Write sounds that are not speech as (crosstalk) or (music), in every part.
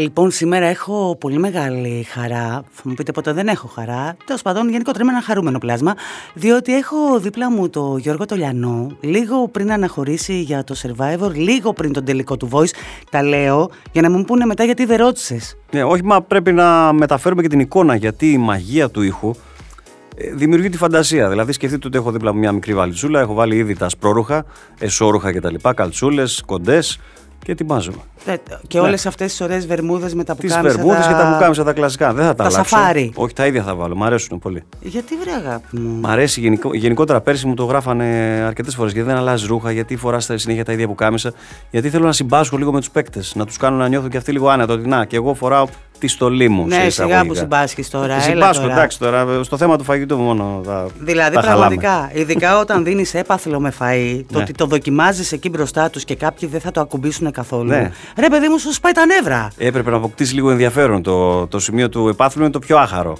Λοιπόν, σήμερα έχω πολύ μεγάλη χαρά. Θα μου πείτε ποτέ δεν έχω χαρά. Τέλος πάντων, γενικότερα είμαι ένα χαρούμενο πλάσμα. Διότι έχω δίπλα μου το Γιώργο Τολιανό, λίγο πριν αναχωρήσει για το survivor, λίγο πριν τον τελικό του voice. Τα λέω για να μου πούνε μετά γιατί δεν ρώτησες. Ναι, όχι, μα πρέπει να μεταφέρουμε και την εικόνα γιατί η μαγεία του ήχου ε, δημιουργεί τη φαντασία. Δηλαδή, σκεφτείτε ότι έχω δίπλα μου μια μικρή βαλιτσούλα, έχω βάλει ήδη τα σπρόρουχα, εσόρουχα κτλ. Καλτσούλες, κοντές και ετοιμάζομαι. Ε, και όλες αυτές τις ωραίες βερμούδες με τα πουκάμισα. Τι βερμούδες τα... και τα πουκάμισα τα κλασικά. Δεν θα τα, τα αλλάξω. σαφάρι. Όχι, τα ίδια θα βάλω. Μ' αρέσουν πολύ. Γιατί βρε αγάπη μου. Μ' αρέσει γενικο... γενικότερα πέρσι μου το γράφανε αρκετές φορές γιατί δεν αλλάζει ρούχα, γιατί φορά στα συνέχεια τα ίδια πουκάμισα. Γιατί θέλω να συμπάσχω λίγο με τους παίκτες. Να τους κάνω να νιώθουν και αυτοί λίγο άνετα. Ότι να, και εγώ φοράω τη στολή μου. Ναι, σιγά που συμπάσχεις τώρα. Συμπάσχω, εντάξει τώρα. Στο θέμα του φαγητού μόνο θα. Δηλαδή, τα πραγματικά, ειδικά (laughs) όταν δίνεις έπαθλο με φαΐ, το ναι. ότι το δοκιμάζεις εκεί μπροστά τους και κάποιοι δεν θα το ακουμπήσουν καθόλου. Ναι. Ρε, παιδί μου, σου σπάει τα νεύρα. Έπρεπε να αποκτήσεις λίγο ενδιαφέρον. Το, το σημείο του επάθλου είναι το πιο άχαρο.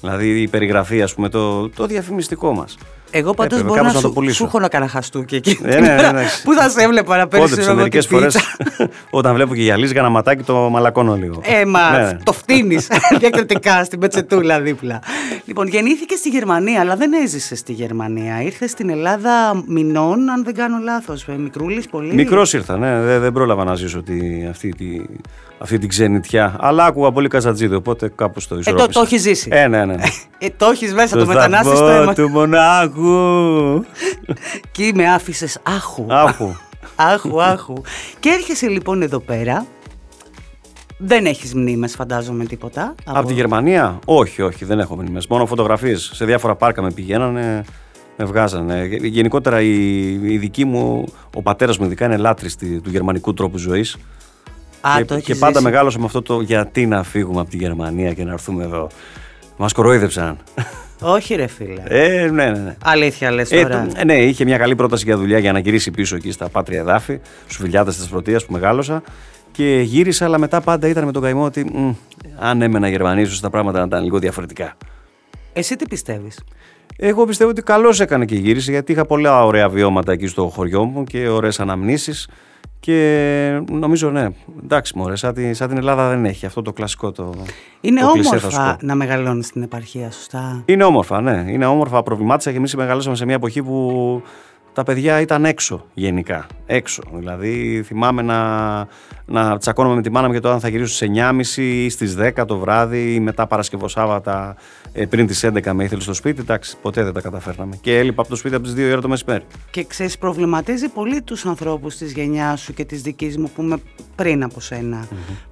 Δηλαδή η περιγραφή, ας πούμε, το, το διαφημιστικό μας. Εγώ πάντως μπορώ να, να σου, σου έχω να κάνω χαστούκι εκεί. Ε, ναι, ναι, ναι. Πού θα σε έβλεπα να παίρνεις Όντω, μερικέ φορές (laughs) όταν βλέπω και γυαλίζει για να ματάκι το μαλακώνω λίγο. Ε, μα ναι. το φτύνεις (laughs) διακριτικά στην πετσετούλα δίπλα. Λοιπόν, γεννήθηκε στη Γερμανία, αλλά δεν έζησε στη Γερμανία. Ήρθε στην Ελλάδα μηνών, αν δεν κάνω λάθος. Ε, Μικρούλης, πολύ. Μικρός ήρθα, ναι. Δεν, δεν πρόλαβα να ζήσω τη, αυτή, τη, αυτή την ξενιτιά. Αλλά άκουγα πολύ καζατζίδι, οπότε κάπως το ισορρόπησα. Ε, το, το έχεις ζήσει. Ε, ναι, ναι. ναι. Ε, το έχεις μέσα το, το μετανάστη στο αίμα. του μονάχου. (laughs) και με άφησες άχου. Άχου. άχου, άχου. Και έρχεσαι λοιπόν εδώ πέρα. Δεν έχεις μνήμες, φαντάζομαι τίποτα. Από... από τη Γερμανία, όχι, όχι, δεν έχω μνήμες. Μόνο φωτογραφίες. Σε διάφορα πάρκα με πηγαίνανε, με βγάζανε. Γενικότερα η, η δική μου, ο πατέρας μου ειδικά είναι λάτρης του γερμανικού τρόπου ζωής. Και, το και πάντα μεγάλωσα με αυτό το γιατί να φύγουμε από τη Γερμανία και να έρθουμε εδώ. Μας κοροϊδεύσαν. Όχι, ρε φίλε. Ε, ναι, ναι, ναι. Αλήθεια, λες ε, τώρα. Ε, ναι, είχε μια καλή πρόταση για δουλειά για να γυρίσει πίσω εκεί στα πάτρια εδάφη, στους φιλιάτε της πρωτεία που μεγάλωσα. Και γύρισα, αλλά μετά πάντα ήταν με τον καημό ότι μ, αν έμενα Γερμανία, ίσως τα πράγματα να ήταν λίγο διαφορετικά. Εσύ τι πιστεύεις; Εγώ πιστεύω ότι καλώς έκανε και γύρισε γιατί είχα πολλά ωραία βιώματα εκεί στο χωριό μου και ωραίες αναμνήσεις. Και νομίζω, ναι, εντάξει, μωρέ, σαν, σαν την Ελλάδα δεν έχει αυτό το κλασικό το. Είναι το όμορφα να μεγαλώνεις στην επαρχία, σωστά; Είναι όμορφα, ναι. Είναι όμορφα. Προβλημάτισα και εμείς μεγαλώσαμε σε μια εποχή που τα παιδιά ήταν έξω γενικά. Έξω. Δηλαδή θυμάμαι να, να τσακώνομαι με τη μάνα μου για το αν θα γυρίσω στις 9.30 ή στις 10 το βράδυ ή μετά Παρασκευοσάββατα ε, πριν τις 11 με ήθελε στο σπίτι. Εντάξει, ποτέ δεν τα καταφέρναμε. Και έλειπα από το σπίτι από τις 2 ώρα το μεσημέρι. Και ξέρεις, προβληματίζει πολύ τους ανθρώπους της γενιάς σου και της δικής μου που είμαι πριν από σένα.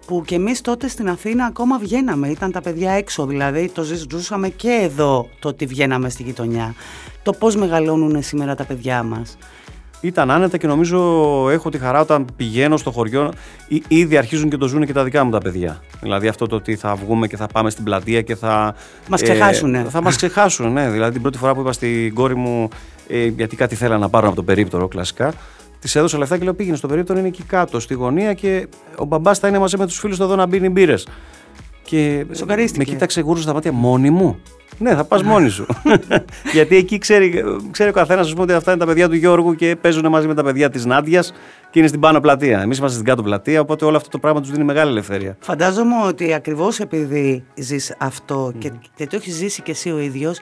Που και εμείς τότε στην Αθήνα ακόμα βγαίναμε. Ήταν τα παιδιά έξω. Δηλαδή το ζούσαμε και εδώ το ότι βγαίναμε στη γειτονιά. Το πώς μεγαλώνουν σήμερα τα παιδιά μας ήταν άνετα και νομίζω έχω τη χαρά όταν πηγαίνω στο χωριό. Ήδη αρχίζουν και το ζουν και τα δικά μου τα παιδιά. Δηλαδή αυτό το ότι θα βγούμε και θα πάμε στην πλατεία και θα. Μας ξεχάσουν. Ε, θα μας ξεχάσουν, ναι. Δηλαδή την πρώτη φορά που είπα στην κόρη μου, ε, γιατί κάτι θέλα να πάρω από το περίπτωρο κλασικά, της έδωσα λεφτά και λέω πήγαινε στο περίπτωρο, είναι εκεί κάτω στη γωνία και ο μπαμπάς θα είναι μαζί με τους φίλους εδώ να μπει μπύρες. Και με κοίταξε γούρου στα μάτια μόνη μου. Ναι, θα πας μόνη σου. (laughs) Γιατί εκεί ξέρει, ξέρει ο καθένας, ας πούμε, ότι αυτά είναι τα παιδιά του Γιώργου και παίζουν μαζί με τα παιδιά της Νάντιας και είναι στην πάνω πλατεία. Εμείς είμαστε στην κάτω πλατεία, οπότε όλο αυτό το πράγμα τους δίνει μεγάλη ελευθερία. Φαντάζομαι ότι ακριβώς επειδή ζεις αυτό και, και το έχεις ζήσει και εσύ ο ίδιος,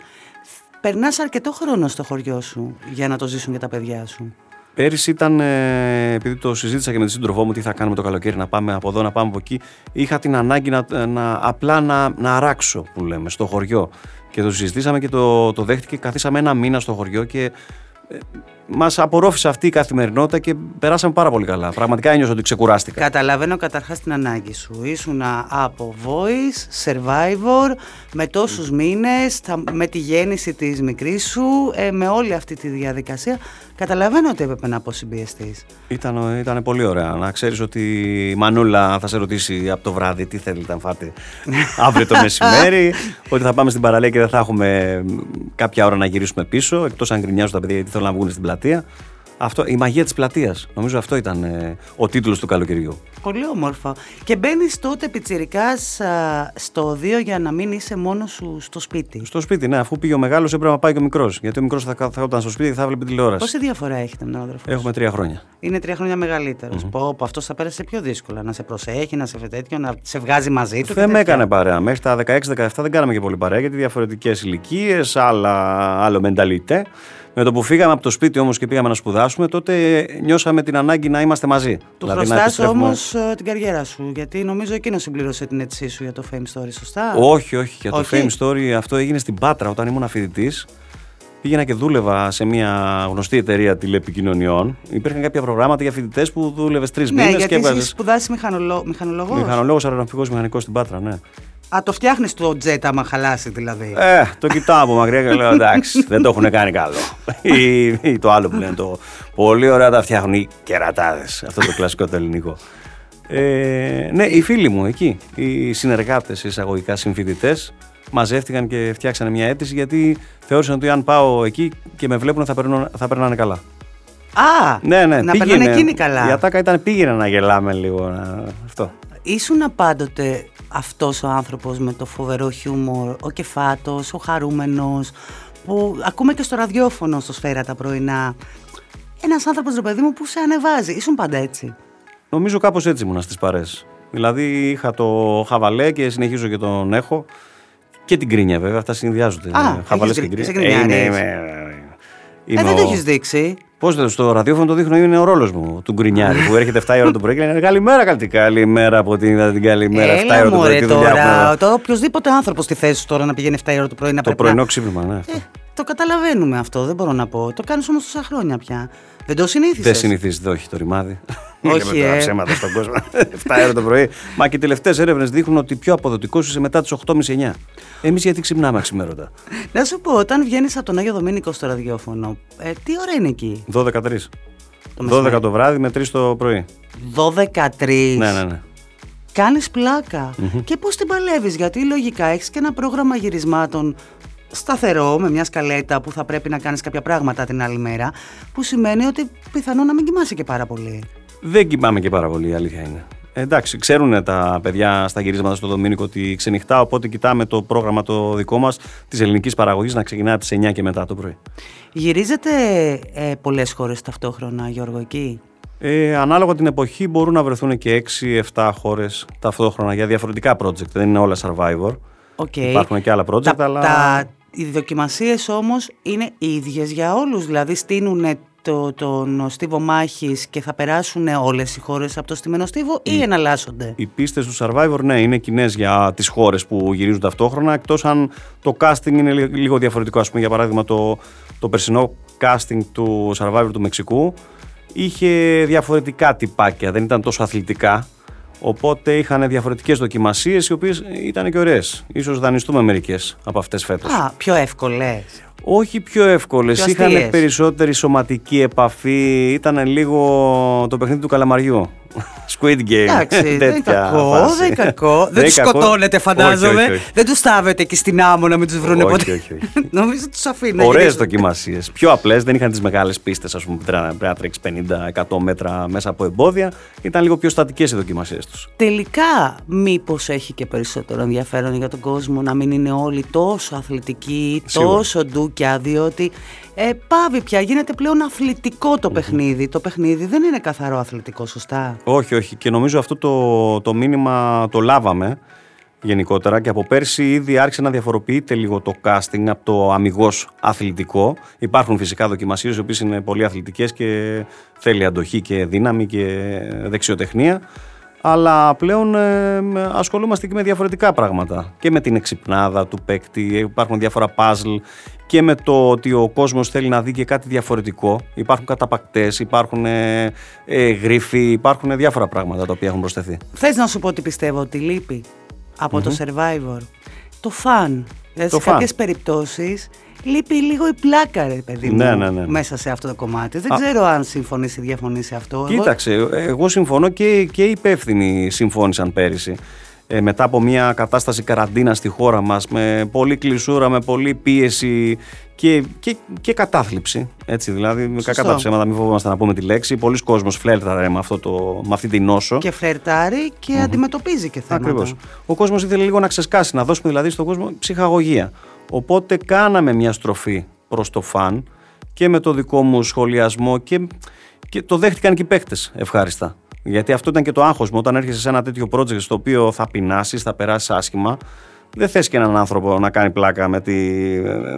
περνάς αρκετό χρόνο στο χωριό σου για να το ζήσουν και τα παιδιά σου. Πέρυσι ήταν, ε, επειδή το συζήτησα και με τη σύντροφό μου τι θα κάνουμε το καλοκαίρι, να πάμε από εδώ, να πάμε από εκεί, είχα την ανάγκη να, να απλά να, να αράξω, που λέμε, στο χωριό. Και το συζητήσαμε και το, το δέχτηκε. Καθίσαμε ένα μήνα στο χωριό και ε, μας απορρόφησε αυτή η καθημερινότητα και περάσαμε πάρα πολύ καλά. Πραγματικά ένιωσα ότι ξεκουράστηκα. Καταλαβαίνω καταρχάς την ανάγκη σου. Ήσουν από voice, survivor, με τόσους mm. μήνες, με τη γέννηση της μικρής σου, ε, με όλη αυτή τη διαδικασία. Καταλαβαίνω ότι έπρεπε να αποσυμπιεστείς. Ήταν, ήταν πολύ ωραία. Να ξέρεις ότι η Μανούλα θα σε ρωτήσει από το βράδυ τι θέλετε να φάτε (laughs) αύριο το μεσημέρι. ότι θα πάμε στην παραλία και δεν θα έχουμε κάποια ώρα να γυρίσουμε πίσω. Εκτός αν γκρινιάζουν τα παιδιά γιατί θέλουν να βγουν στην πλατεία. Αυτό, η μαγεία της πλατείας. Νομίζω αυτό ήταν ε, ο τίτλος του καλοκαιριού. Πολύ όμορφο. Και μπαίνεις τότε πιτσυρικά στο 2 για να μην είσαι μόνος σου στο σπίτι; Στο σπίτι, ναι. Αφού πήγε ο μεγάλος, έπρεπε να πάει και ο μικρός. Γιατί ο μικρός θα, θα ήταν στο σπίτι και θα έβλεπε τηλεόραση. Πόση διαφορά έχετε με τον αδερφό Έχουμε τρία χρόνια. Είναι τρία χρόνια μεγαλύτερος. Mm-hmm. Πω, πω, αυτό θα πέρασε πιο δύσκολα. Να σε προσέχει, να σε τέτοιο, να σε βγάζει μαζί του. Δεν με έκανε παρέα. Μέχρι τα 16-17 δεν κάναμε και πολύ παρέα γιατί διαφορετικές ηλικίες, άλλο μενταλιτέ. Με το που φύγαμε από το σπίτι όμως και πήγαμε να σπουδάσουμε, τότε νιώσαμε την ανάγκη να είμαστε μαζί. Του δηλαδή, χρωστάς όμως ε, την καριέρα σου, γιατί νομίζω εκείνο συμπλήρωσε την αίτησή σου για το Fame Story, σωστά; Όχι, όχι. Για το Fame Story αυτό έγινε στην Πάτρα όταν ήμουν φοιτητή. Πήγαινα και δούλευα σε μια γνωστή εταιρεία τηλεπικοινωνιών. Υπήρχαν κάποια προγράμματα για φοιτητές που δούλευες τρεις ναι, μήνες και έβγαζε. σπουδάσει μηχανολόγος; Μηχανολόγος αεροναυτικό μηχανικός στην Πάτρα, ναι. Α, το φτιάχνεις το τζετ άμα χαλάσει δηλαδή. Ε, το κοιτάω από μακριά και λέω εντάξει, δεν το έχουν κάνει καλό. ή, ή, το άλλο που λένε το πολύ ωραία τα φτιάχνουν οι κερατάδες. Αυτό το κλασικό το ελληνικό. Ε, ναι, οι φίλοι μου εκεί, οι συνεργάτες, εισαγωγικά συμφοιτητές, μαζεύτηκαν και φτιάξανε μια αίτηση γιατί θεώρησαν ότι αν πάω εκεί και με βλέπουν θα, περνώ, θα περνάνε καλά. Α, ναι, ναι, να περνάνε εκείνοι καλά. Η ατάκα ήταν πήγαινε να γελάμε λίγο. Να... Αυτό. Ήσουν πάντοτε αυτός ο άνθρωπος με το φοβερό χιούμορ, ο κεφάτος, ο χαρούμενος, που ακούμε και στο ραδιόφωνο στο σφαίρα τα πρωινά. Ένας άνθρωπος, ρε παιδί μου, που σε ανεβάζει. Ήσουν πάντα έτσι. Νομίζω κάπως έτσι ήμουν στις παρές. Δηλαδή είχα το χαβαλέ και συνεχίζω και τον έχω. Και την κρίνια βέβαια, αυτά συνδυάζονται. Α, χαβαλές και κρίνια. Ε, είμαι, είμαι, είμαι, ε, δεν το έχεις δείξει. Πώς το στο ραδιόφωνο το δείχνω, είναι ο ρόλος μου του γκρινιάρη που έρχεται 7 ώρα το πρωί και λένε Καλημέρα, καλή καλημέρα από την, την καλημέρα. 7 ώρα το πρωί. Τώρα, το οποιοδήποτε άνθρωπος στη θέση τώρα να πηγαίνει 7 ώρα το πρωί να Το πρωινό ξύπνημα, ναι. Ε, το καταλαβαίνουμε αυτό, δεν μπορώ να πω. Το κάνεις όμως τόσα χρόνια πια. Δεν το συνήθισες. Δεν συνηθίζεται, όχι το ρημάδι. Όχι, ε. ψέματα στον κόσμο. (laughs) 7 ώρα το πρωί. Μα και οι τελευταίες έρευνες δείχνουν ότι πιο αποδοτικός είσαι μετά τις 8.30-9. Εμείς γιατί ξυπνάμε αξιμέρωτα; Να σου πω, όταν βγαίνεις από τον Άγιο Δομήνικο στο ραδιόφωνο, ε, τι ώρα είναι εκεί; 12-3. Το 12 το βράδυ με 3 το πρωί. 12-3. Ναι, ναι, ναι. Κάνεις πλάκα. Mm-hmm. Και πώς την παλεύεις, γιατί λογικά έχεις και ένα πρόγραμμα γυρισμάτων σταθερό, με μια σκαλέτα που θα πρέπει να κάνεις κάποια πράγματα την άλλη μέρα, που σημαίνει ότι πιθανόν να μην κοιμάσαι και πάρα πολύ. Δεν κοιμάμαι και πάρα πολύ, η αλήθεια είναι. Εντάξει, ξέρουν τα παιδιά στα γυρίσματα στο Δομήνικο ότι ξενυχτά, οπότε κοιτάμε το πρόγραμμα το δικό μας της ελληνικής παραγωγής να ξεκινάει από τις 9 και μετά το πρωί. Γυρίζετε ε, πολλές χώρες ταυτόχρονα, Γιώργο, εκεί; Ε, ανάλογα την εποχή μπορούν να βρεθούν και 6-7 χώρες ταυτόχρονα για διαφορετικά project. Δεν είναι όλα survivor. Okay. Υπάρχουν και άλλα project, τα, αλλά. Τα, οι δοκιμασίες όμως είναι ίδιες για όλους. Δηλαδή, στείλουν το, τον στίβο μάχης και θα περάσουν όλες οι χώρες από το στιμένο στίβο ή εναλλάσσονται; Οι πίστες του Survivor, ναι, είναι κοινέ για τις χώρες που γυρίζουν ταυτόχρονα, εκτός αν το casting είναι λίγο διαφορετικό. Α πούμε, για παράδειγμα, το, το περσινό casting του Survivor του Μεξικού είχε διαφορετικά τυπάκια, δεν ήταν τόσο αθλητικά. Οπότε είχαν διαφορετικές δοκιμασίες, οι οποίες ήταν και ωραίες. σω δανειστούμε μερικές από αυτές φέτος. Α, πιο εύκολες όχι πιο εύκολες. Είχαν περισσότερη σωματική επαφή. Ήταν λίγο το παιχνίδι του καλαμαριού. Squid Game. Εντάξει, δεν είναι κακό. Δεν είναι κακό. Δεν τους σκοτώνετε, φαντάζομαι. Δεν τους στάβετε και στην άμμο να μην τους βρούνε ποτέ. Όχι, όχι. (laughs) Νομίζω τους αφήνω. Ωραίες δοκιμασίες. Πιο απλές, δεν είχαν τις μεγάλες πίστες, ας πούμε, που πρέπει να τρέξεις 50-100 μέτρα μέσα από εμπόδια. Ήταν λίγο πιο στατικές οι δοκιμασίες τους. Τελικά, μήπως έχει και περισσότερο ενδιαφέρον για τον κόσμο να μην είναι όλοι τόσο αθλητικοί, τόσο ντούκια, διότι ε, πάβει πια, γίνεται πλέον αθλητικό το παιχνίδι. Το παιχνίδι δεν είναι καθαρό αθλητικό, σωστά; Όχι, όχι. Και νομίζω αυτό το, το μήνυμα το λάβαμε γενικότερα και από πέρσι ήδη άρχισε να διαφοροποιείται λίγο το casting από το αμυγός αθλητικό. Υπάρχουν φυσικά δοκιμασίες οι οποίες είναι πολύ αθλητικές και θέλει αντοχή και δύναμη και δεξιοτεχνία αλλά πλέον ε, ασχολούμαστε και με διαφορετικά πράγματα. Και με την εξυπνάδα του παίκτη, υπάρχουν διάφορα puzzle και με το ότι ο κόσμος θέλει να δει και κάτι διαφορετικό. Υπάρχουν καταπακτές, υπάρχουν ε, ε, γρίφοι, υπάρχουν διάφορα πράγματα τα οποία έχουν προσθεθεί. Θες να σου πω ότι πιστεύω ότι λείπει από το Survivor; Το φαν. Δηλαδή, σε κάποιες περιπτώσεις λείπει λίγο η πλάκα, ρε παιδί μου, ναι, ναι, ναι. μέσα σε αυτό το κομμάτι. Δεν ξέρω αν συμφωνείς ή διαφωνείς σε αυτό. Κοίταξε, εγώ, εγώ συμφωνώ και, και οι υπεύθυνοι συμφώνησαν πέρυσι. ε, μετά από μια κατάσταση καραντίνας στη χώρα μας με πολλή κλεισούρα, με πολλή πίεση και, και, και κατάθλιψη. Έτσι, δηλαδή, με κακά τα ψέματα, μην φοβόμαστε να πούμε τη λέξη. Πολλοί κόσμος φλέρταρε με, αυτό το, με αυτή την νόσο. Και φλερτάρει και αντιμετωπίζει και θέματα. Ακριβώς. Ο κόσμος ήθελε λίγο να ξεσκάσει, να δώσουμε δηλαδή στον κόσμο ψυχαγωγία. Οπότε κάναμε μια στροφή προς το φαν και με το δικό μου σχολιασμό και, και το δέχτηκαν και οι παίκτες ευχάριστα. Γιατί αυτό ήταν και το άγχος μου όταν έρχεσαι σε ένα τέτοιο project στο οποίο θα πεινάσεις, θα περάσεις άσχημα. Δεν θες και έναν άνθρωπο να κάνει πλάκα με, τη,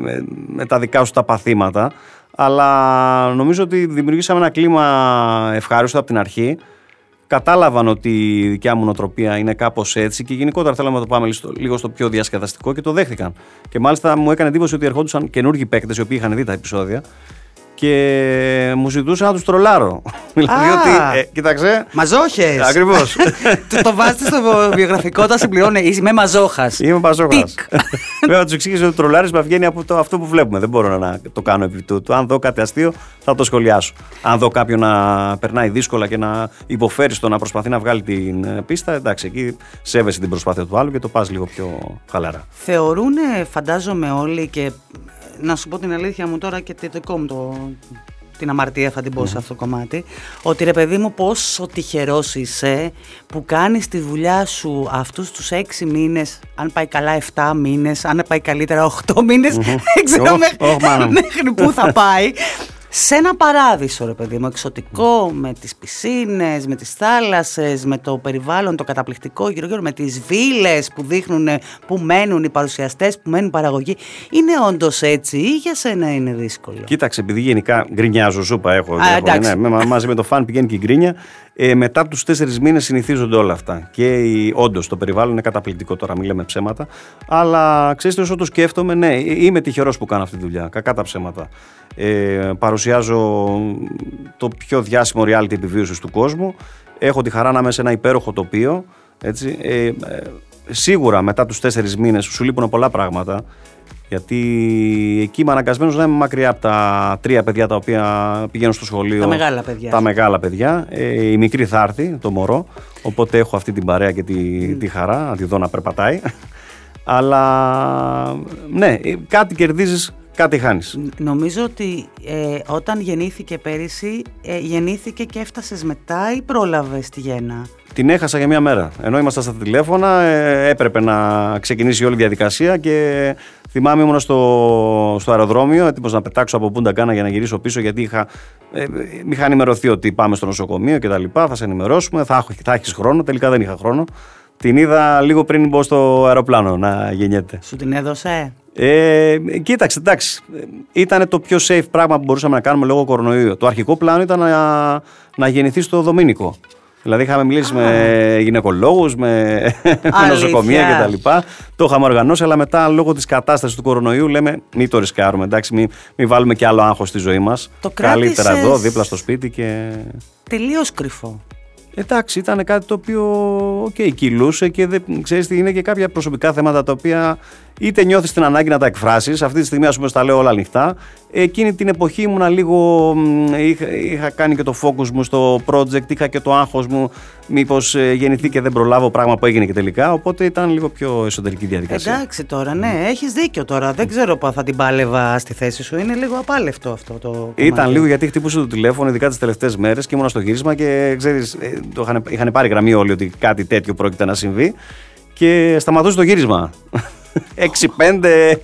με, με τα δικά σου τα παθήματα. Αλλά νομίζω ότι δημιουργήσαμε ένα κλίμα ευχάριστο από την αρχή. Κατάλαβαν ότι η δικιά μου νοοτροπία είναι κάπως έτσι και γενικότερα θέλαμε να το πάμε λίγο στο πιο διασκεδαστικό και το δέχτηκαν. Και μάλιστα μου έκανε εντύπωση ότι ερχόντουσαν καινούργιοι παίκτες οι οποίοι είχαν δει τα επεισόδια και μου ζητούσε να τους τρολάρω. (laughs) δηλαδή ότι. Ε, κοίταξε. Μαζόχες. Ακριβώς. (laughs) το βάζετε στο βιογραφικό, τα συμπληρώνει. Είμαι μαζόχας. Είμαι μαζόχας. (laughs) Βέβαια, τους εξήγησε ότι το τρολάρισμα βγαίνει από το, αυτό που βλέπουμε. Δεν μπορώ να το κάνω επί τούτου. Αν δω κάτι αστείο, θα το σχολιάσω. Αν δω κάποιον να περνάει δύσκολα και να υποφέρει στο να προσπαθεί να βγάλει την ε, πίστα, εντάξει, εκεί σέβεσαι την προσπάθεια του άλλου και το πας λίγο πιο χαλαρά. Θεωρούν, φαντάζομαι όλοι και να σου πω την αλήθεια μου τώρα και το δικό μου το, την αμαρτία θα την πω σε αυτό το κομμάτι ότι ρε παιδί μου πόσο τυχερός είσαι που κάνεις τη δουλειά σου αυτούς τους έξι μήνες αν πάει καλά 7 μήνες αν πάει καλύτερα 8 μήνες (laughs) δεν ξέρω μέχρι πού θα πάει (laughs) σε ένα παράδεισο, ρε παιδί μου, εξωτικό, με τις πισίνες, με τις θάλασσες, με το περιβάλλον το καταπληκτικό γύρω γύρω, με τις βίλες που δείχνουν που μένουν οι παρουσιαστές, που μένουν παραγωγή. Είναι όντως έτσι ή για σένα είναι δύσκολο; Κοίταξε, επειδή γενικά γκρινιάζω, ζούπα έχω. Α, έχω ναι, μαζί με το φαν πηγαίνει και η γκρίνια. Ε, μετά από τους τέσσερις μήνες συνηθίζονται όλα αυτά. Και όντως το περιβάλλον είναι καταπληκτικό τώρα, μην λέμε ψέματα. Αλλά ξέρετε, όσο το σκέφτομαι, ναι, είμαι τυχερός που κάνω αυτή τη δουλειά. Κακά τα ψέματα. Ε, παρουσιάζω το πιο διάσημο reality επιβίωσης του κόσμου. Έχω τη χαρά να είμαι σε ένα υπέροχο τοπίο. Έτσι. Ε, ε, σίγουρα μετά τους τέσσερις μήνες σου λείπουν πολλά πράγματα γιατί εκεί είμαι αναγκασμένος να είμαι μακριά από τα τρία παιδιά τα οποία πηγαίνουν στο σχολείο. Τα μεγάλα παιδιά. Τα μεγάλα παιδιά. Ε, η μικρή θα έρθει, το μωρό. Οπότε έχω αυτή την παρέα και τη, τη χαρά να τη δω να περπατάει. Αλλά ναι, κάτι κερδίζεις κάτι χάνεις. Νομίζω ότι ε, όταν γεννήθηκε πέρυσι, ε, γεννήθηκε και έφτασες μετά ή πρόλαβες τη γέννα; Την έχασα για μία μέρα. Ενώ ήμασταν στα τηλέφωνα, ε, έπρεπε να ξεκινήσει όλη η διαδικασία και θυμάμαι ήμουν στο, στο αεροδρόμιο, έτοιμος να πετάξω από πούντα κάνα για να γυρίσω πίσω, γιατί είχα, ε, είχα ενημερωθεί ότι πάμε στο νοσοκομείο και τα λοιπά, θα σε ενημερώσουμε, θα, θα έχεις χρόνο, τελικά δεν είχα χρόνο. Την είδα λίγο πριν μπω στο αεροπλάνο να γεννιέται. Σου την έδωσε; Ε, κοίταξε, εντάξει. Ήταν το πιο safe πράγμα που μπορούσαμε να κάνουμε λόγω κορονοϊού. Το αρχικό πλάνο ήταν να, να γεννηθεί στο Δομήνικο. Δηλαδή είχαμε μιλήσει με γυναικολόγους, με, με (laughs) νοσοκομεία κτλ. Το είχαμε οργανώσει, αλλά μετά λόγω της κατάστασης του κορονοϊού λέμε μην το ρισκάρουμε. Εντάξει, μην, μην βάλουμε και άλλο άγχος στη ζωή μας. Καλύτερα εδώ, δίπλα στο σπίτι και. Τελείως κρυφό. Εντάξει, ήταν κάτι το οποίο okay, κυλούσε και δεν ξέρεις τι είναι και κάποια προσωπικά θέματα τα οποία είτε νιώθεις την ανάγκη να τα εκφράσεις. Αυτή τη στιγμή, ας πούμε, στα λέω όλα ανοιχτά. Εκείνη την εποχή ήμουνα λίγο. Είχα, είχα κάνει και το focus μου στο project, είχα και το άγχος μου. Μήπως ε, γεννηθεί και δεν προλάβω πράγμα που έγινε και τελικά. Οπότε ήταν λίγο πιο εσωτερική διαδικασία. Εντάξει τώρα, ναι, έχεις δίκιο τώρα. Δεν ξέρω πού θα την πάλευα στη θέση σου. Είναι λίγο απάλευτο αυτό το. Κομμάτι. Ήταν λίγο γιατί χτυπούσε το τηλέφωνο, ειδικά τις τελευταίες μέρες και ήμουν στο γύρισμα και ξέρεις, ε, είχαν, είχαν πάρει γραμμή όλοι ότι κάτι τέτοιο πρόκειται να συμβεί. Και σταματούσε το γύρισμα. 6-5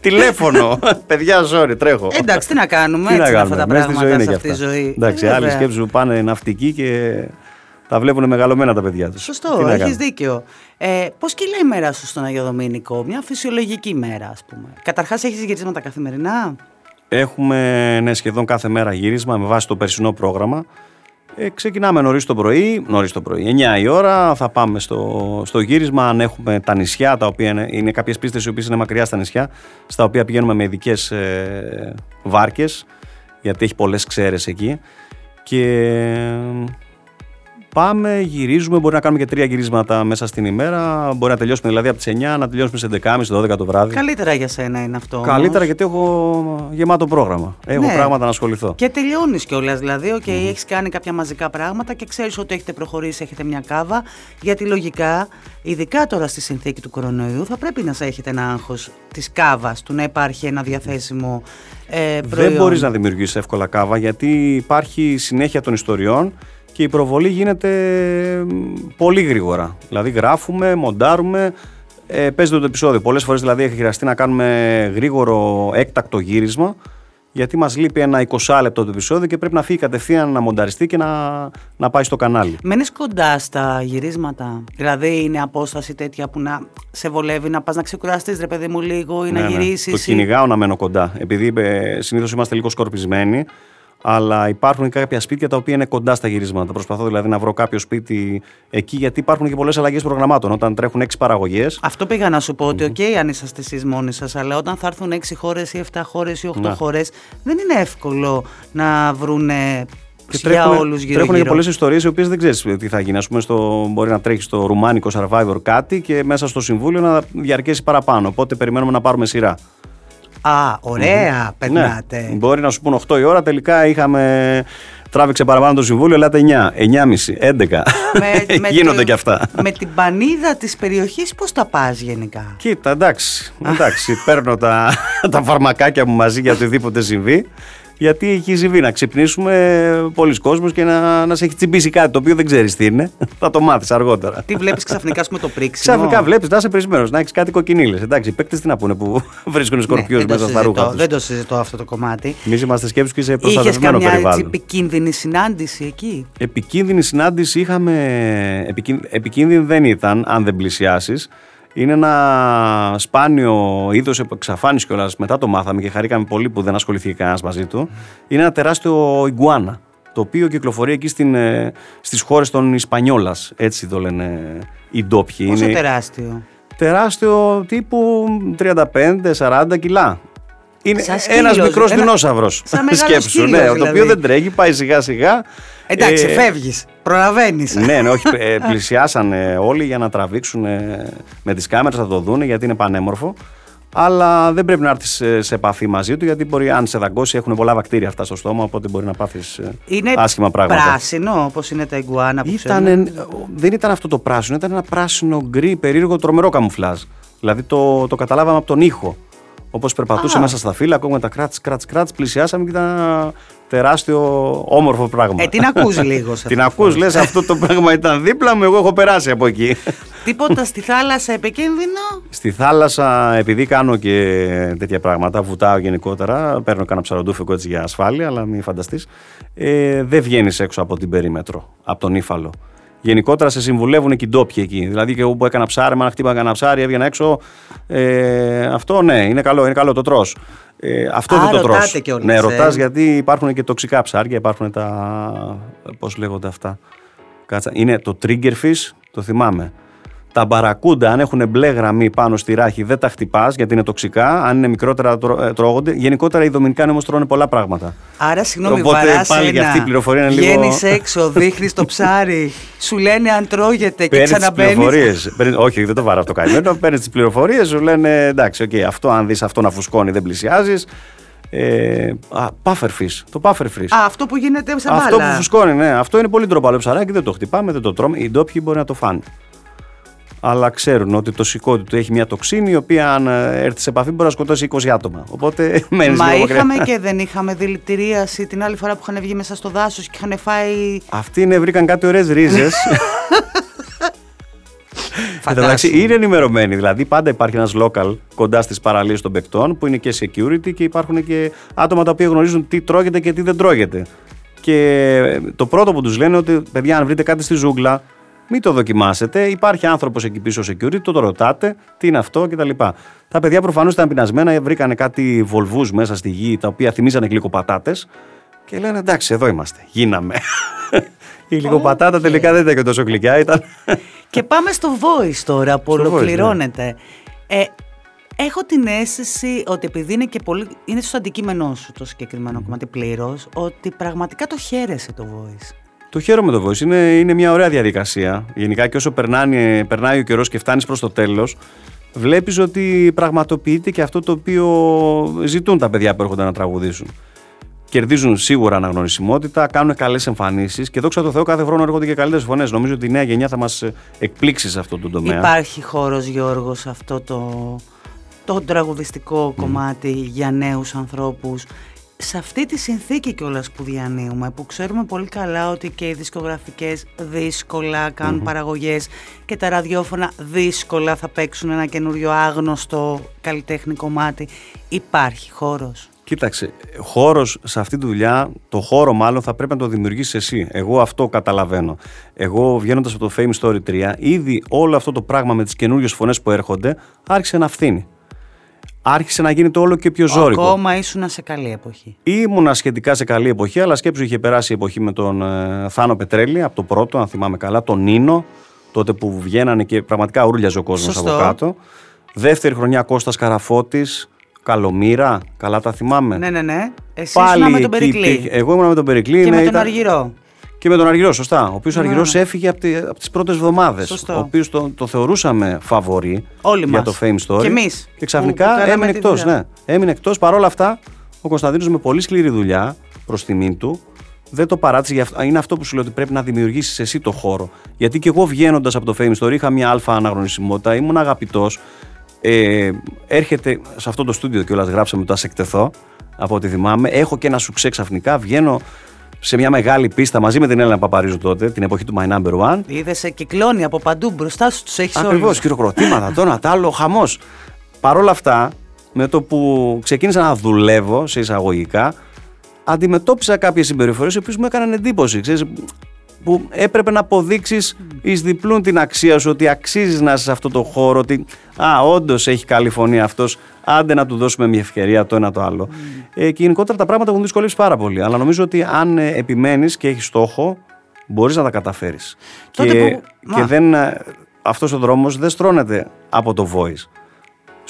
τηλέφωνο. Παιδιά, sorry, τρέχω. Εντάξει, τι να κάνουμε. Τι έτσι να κάνουμε. Αυτά τα πράγματα σε αυτή τη ζωή. Εντάξει, ε, άλλοι σκέψουν που πάνε ναυτικοί και τα βλέπουν μεγαλωμένα τα παιδιά τους. Σωστό, έχεις δίκιο. Ε, Πώς κυλάει η μέρα σου στον Αγιο Δομήνικο, μια φυσιολογική μέρα, ας πούμε. Καταρχάς, έχεις γυρίσματα καθημερινά; Έχουμε ναι, σχεδόν κάθε μέρα γύρισμα με βάση το περσινό πρόγραμμα. Ε, ξεκινάμε νωρίς το πρωί, νωρίς το πρωί, 9 η ώρα, θα πάμε στο, στο γύρισμα. Αν έχουμε τα νησιά, τα οποία είναι, είναι κάποιες πίστες οι οποίες είναι μακριά στα νησιά, στα οποία πηγαίνουμε με ειδικές ε, βάρκες, γιατί έχει πολλές ξέρες εκεί. Και Πάμε, γυρίζουμε. Μπορεί να κάνουμε και τρία γυρίσματα μέσα στην ημέρα. Μπορεί να τελειώσουμε δηλαδή από τις 9 να τελειώσουμε στις 11.30-12 το βράδυ. Καλύτερα για σένα είναι αυτό. Καλύτερα όμως. γιατί έχω γεμάτο πρόγραμμα. Έχω ναι. πράγματα να ασχοληθώ. Και τελειώνεις κιόλας. Δηλαδή, okay, mm. έχεις κάνει κάποια μαζικά πράγματα και ξέρεις ότι έχετε προχωρήσει, έχετε μια κάβα. Γιατί λογικά, ειδικά τώρα στη συνθήκη του κορονοϊού, θα πρέπει να σε έχετε ένα άγχος της κάβας, του να υπάρχει ένα διαθέσιμο ε, προϊόν. Δεν μπορείς να δημιουργήσει εύκολα κάβα γιατί υπάρχει συνέχεια των ιστοριών και η προβολή γίνεται πολύ γρήγορα. Δηλαδή γράφουμε, μοντάρουμε, ε, παίζεται το επεισόδιο. Πολλές φορές δηλαδή έχει χρειαστεί να κάνουμε γρήγορο έκτακτο γύρισμα γιατί μας λείπει ένα 20 λεπτό το επεισόδιο και πρέπει να φύγει κατευθείαν να μονταριστεί και να, να πάει στο κανάλι. Μένεις κοντά στα γυρίσματα, δηλαδή είναι απόσταση τέτοια που να σε βολεύει να πας να ξεκουραστείς ρε παιδί μου λίγο ή να ναι, ναι. γυρίσεις. Το κυνηγάω να μένω κοντά, επειδή ε, συνήθως είμαστε λίγο σκορπισμένοι αλλά υπάρχουν και κάποια σπίτια τα οποία είναι κοντά στα γυρίσματα. Προσπαθώ δηλαδή να βρω κάποιο σπίτι εκεί, γιατί υπάρχουν και πολλές αλλαγές προγραμμάτων. Όταν τρέχουν έξι παραγωγές. Αυτό πήγα να σου πω, ότι, OK, okay, αν είσαστε εσείς μόνοι σας, αλλά όταν θα έρθουν έξι χώρες ή 7 χώρες ή 8 ναι. χώρες, δεν είναι εύκολο να βρούνε και τρέχουν, όλους γύρω τρέχουν και πολλές ιστορίες οι οποίες δεν ξέρεις τι θα γίνει. Ας πούμε, στο, μπορεί να τρέχει στο ρουμάνικο survivor κάτι και μέσα στο συμβούλιο να διαρκέσει παραπάνω. Οπότε περιμένουμε να πάρουμε σειρά. Α, ωραία, mm. περνάτε. Ναι. Μπορεί να σου πούν 8 η ώρα, τελικά είχαμε. Τράβηξε παραπάνω το συμβούλιο, λέτε 9, 9,5, 11. Με, (laughs) Γίνονται και αυτά. Με την πανίδα της περιοχής, πώς τα πας γενικά; Κοίτα, εντάξει. εντάξει παίρνω τα, (laughs) τα φαρμακάκια μου μαζί για οτιδήποτε συμβεί γιατί έχει συμβεί να ξυπνήσουμε πολλοί κόσμοι και να, να σε έχει τσιμπήσει κάτι το οποίο δεν ξέρεις τι είναι. (laughs) Θα το μάθεις αργότερα. Τι βλέπεις ξαφνικά με το πρίξιμο; Ξαφνικά βλέπεις να είσαι πρισμένος, να έχεις κάτι κοκκινίλες. Εντάξει, οι παίκτες τι να πούνε που (laughs) βρίσκουν ναι, σκορπιού μέσα στα ρούχα. Τους. Δεν το συζητώ αυτό το κομμάτι. Εμείς είμαστε σκέψει και σε προστατευμένο Είχες περιβάλλον. Είχε επικίνδυνη συνάντηση εκεί; Επικίνδυνη συνάντηση είχαμε. Επικίνδυνη δεν ήταν, αν δεν πλησιάσεις. Είναι ένα σπάνιο είδος εξαφάνιση κιόλας. Μετά το μάθαμε και χαρήκαμε πολύ που δεν ασχολήθηκε κανένας μαζί του. Είναι ένα τεράστιο ιγκουάνα. Το οποίο κυκλοφορεί εκεί στην, ε, στις χώρες των Ισπανιόλας. Έτσι το λένε οι ντόπιοι. Πόσο είναι τεράστιο; Τεράστιο τύπου 35-40 κιλά. Είναι ένας μικρός δεινόσαυρος. Σκέψου, ναι, το οποίο δηλαδή. δεν τρέχει, πάει σιγά σιγά. Εντάξει, ε, φεύγεις. Προλαβαίνεις. Ναι, ναι, όχι. Ε, πλησιάσαν όλοι για να τραβήξουν με τις κάμερες, θα το δουν γιατί είναι πανέμορφο. Αλλά δεν πρέπει να έρθεις σε επαφή μαζί του γιατί μπορεί, αν σε δαγκώσει, έχουν πολλά βακτήρια αυτά στο στόμα. Οπότε μπορεί να πάθεις ε, άσχημα πράγματα. Είναι πράσινο, όπως είναι τα εγκουάνα που ήταν, Δεν ήταν αυτό το πράσινο, ήταν ένα πράσινο γκρι περίεργο τρομερό καμουφλάζ. Δηλαδή το, το καταλάβαμε από τον ήχο. Όπως περπατούσε μέσα στα φύλλα, ακόμα τα κράτ, κράτ, κράτ, πλησιάσαμε και ήταν ένα τεράστιο όμορφο πράγμα. Ε, την ακούς λίγο. Σε (laughs) την ακούς, λες αυτό το πράγμα ήταν δίπλα μου, εγώ έχω περάσει από εκεί. (laughs) Τίποτα στη θάλασσα επικίνδυνο; Στη θάλασσα, επειδή κάνω και τέτοια πράγματα, βουτάω γενικότερα, παίρνω κανένα ψαροντούφικο έτσι για ασφάλεια, αλλά μην φανταστείς, ε, δεν βγαίνεις έξω από την περίμετρο, από τον ύφαλο γενικότερα σε συμβουλεύουν και οι ντόπιοι εκεί. Δηλαδή και εγώ που έκανα ψάρεμα, να χτύπαγα ένα ψάρι, έβγαινα έξω. Ε, αυτό ναι, είναι καλό, είναι καλό το τρώ. Ε, αυτό Α, δεν το τρώ. Ναι, ε. ρωτάς γιατί υπάρχουν και τοξικά ψάρια, υπάρχουν τα. Πώς λέγονται αυτά. Κάτσα. Είναι το trigger fish, το θυμάμαι. Τα μπαρακούντα, αν έχουν μπλε γραμμή πάνω στη ράχη, δεν τα χτυπάς γιατί είναι τοξικά. Αν είναι μικρότερα, ε, τρώγονται. Γενικότερα οι Δομινικάνοι όμω τρώνε πολλά πράγματα. Άρα, συγγνώμη, Οπότε πάλι για αυτή η πληροφορία είναι λίγο. Βγαίνεις έξω, δείχνεις το ψάρι, σου λένε αν τρώγεται και ξαναμπαίνεις. Όχι, δεν το βάρω αυτό καημένο. Παίρνεις τις πληροφορίες, σου λένε εντάξει, okay, αυτό αν δεις αυτό να φουσκώνει δεν πλησιάζεις. Ε, α, fish, το pufferfish. Α, αυτό που γίνεται σε μπάλα. Αυτό που φουσκώνει, ναι. Αυτό είναι πολύ ντροπαλό ψαράκι, δεν το χτυπάμε, δεν το τρώμε. Οι ντόπιοι μπορεί να το φάνε αλλά ξέρουν ότι το σηκώτη του έχει μια τοξίνη η οποία αν ε, έρθει σε επαφή μπορεί να σκοτώσει 20 άτομα. Οπότε (laughs) μένεις Μα είχαμε και δεν είχαμε δηλητηρίαση την άλλη φορά που είχαν βγει μέσα στο δάσος και είχαν φάει. Αυτοί είναι, βρήκαν κάτι ωραίες ρίζες. (laughs) Εντάξει, είναι ενημερωμένοι. Δηλαδή, πάντα υπάρχει ένας local κοντά στις παραλίες των παικτών που είναι και security και υπάρχουν και άτομα τα οποία γνωρίζουν τι τρώγεται και τι δεν τρώγεται. Και το πρώτο που τους λένε ότι, παιδιά, αν βρείτε κάτι στη ζούγκλα, μην το δοκιμάσετε. Υπάρχει άνθρωπος εκεί πίσω security, το, το ρωτάτε, τι είναι αυτό κτλ. Τα παιδιά προφανώς ήταν πεινασμένα, βρήκανε κάτι βολβούς μέσα στη γη, τα οποία θυμίζανε γλυκοπατάτες. Και λένε εντάξει, εδώ είμαστε. Γίναμε. Η γλυκοπατάτα τελικά δεν ήταν και τόσο γλυκιά, ήταν. Και πάμε στο voice τώρα που ναι. ολοκληρώνεται. Ε, έχω την αίσθηση ότι επειδή είναι και πολύ. είναι στο αντικείμενό σου το συγκεκριμένο κομμάτι πλήρως, ότι πραγματικά το χαίρεσαι το voice. Το χαίρομαι το voice. Είναι, είναι μια ωραία διαδικασία. Γενικά και όσο περνάει, περνάει ο καιρός και φτάνεις προς το τέλος, βλέπεις ότι πραγματοποιείται και αυτό το οποίο ζητούν τα παιδιά που έρχονται να τραγουδήσουν. Κερδίζουν σίγουρα αναγνωρισιμότητα, κάνουν καλές εμφανίσεις και δόξα τω Θεώ κάθε χρόνο έρχονται και καλύτερες φωνές. Νομίζω ότι η νέα γενιά θα μας εκπλήξει σε αυτό το τομέα. Υπάρχει χώρος, Γιώργος, σε αυτό το, το τραγουδιστικό κομμάτι για νέους ανθρώπους σε αυτή τη συνθήκη κιόλας που διανύουμε, που ξέρουμε πολύ καλά ότι και οι δισκογραφικές δύσκολα κάνουν παραγωγές και τα ραδιόφωνα δύσκολα θα παίξουν ένα καινούριο άγνωστο καλλιτέχνη κομμάτι, υπάρχει χώρος; Κοίταξε, χώρος σε αυτή τη δουλειά, το χώρο μάλλον θα πρέπει να το δημιουργήσεις εσύ. Εγώ αυτό καταλαβαίνω. Εγώ βγαίνοντας από το Fame Story 3, ήδη όλο αυτό το πράγμα με τις καινούριες φωνές που έρχονται άρχισε να φθήνει άρχισε να γίνεται όλο και πιο ζώρικο. Ακόμα ήσουν σε καλή εποχή. Ήμουνα σχετικά σε καλή εποχή, αλλά σκέψου είχε περάσει η εποχή με τον ε, Θάνο Πετρέλη από το πρώτο, αν θυμάμαι καλά, τον Νίνο, τότε που βγαίνανε και πραγματικά ούρλιαζε ο κόσμος από κάτω. Δεύτερη χρονιά Κώστας Καραφώτης, Καλομήρα, καλά τα θυμάμαι. Ναι, ναι, ναι. Εσύ ήσουν με τον Περικλή. Εγώ ήμουν με τον Περικλή. Και ναι, με τον ήταν... Αργυρό. Και με τον Αργυρός, σωστά. Ο οποίος Αργυρός έφυγε από, τι, από τις πρώτες εβδομάδες. Ο οποίος το, το θεωρούσαμε φαβορή Όλοι για το Fame Story. Και εμείς. Και ξαφνικά έμεινε εκτός. Ναι. Έμεινε εκτός. Παρ' όλα αυτά, ο Κωνσταντίνος με πολύ σκληρή δουλειά προς τιμήν του δεν το παράτησε. Είναι αυτό που σου λέω ότι πρέπει να δημιουργήσεις εσύ το χώρο. Γιατί και εγώ βγαίνοντας από το Fame Story είχα μια αλφα αναγνωρισιμότητα, ήμουν αγαπητός. Ε, έρχεται σε αυτό το στούντιο και όλα γράψαμε το εκτεθώ από ό,τι θυμάμαι. Έχω και ένα σου ξαφνικά, βγαίνω σε μια μεγάλη πίστα μαζί με την Έλληνα Παπαρίζου τότε, την εποχή του My Number One. Είδες σε κυκλώνει από παντού μπροστά σου, τους έχεις όλους. Ακριβώ, χειροκροτήματα, το ένα, το άλλο, χαμός. Παρ' όλα αυτά, με το που ξεκίνησα να δουλεύω σε εισαγωγικά, αντιμετώπισα κάποιες συμπεριφορές οι οποίες μου έκαναν εντύπωση. Ξέρεις, που έπρεπε να αποδείξεις εις διπλούν την αξία σου, ότι αξίζεις να είσαι σε αυτό το χώρο, ότι α, όντως έχει καλή φωνή αυτός, άντε να του δώσουμε μια ευκαιρία το ένα το άλλο. Mm. Ε, και γενικότερα τα πράγματα έχουν δυσκολεύσει πάρα πολύ. Αλλά νομίζω ότι αν ε, επιμένεις και έχεις στόχο, μπορείς να τα καταφέρεις. Και, που... και δεν, ε, αυτός ο δρόμος δεν στρώνεται από το voice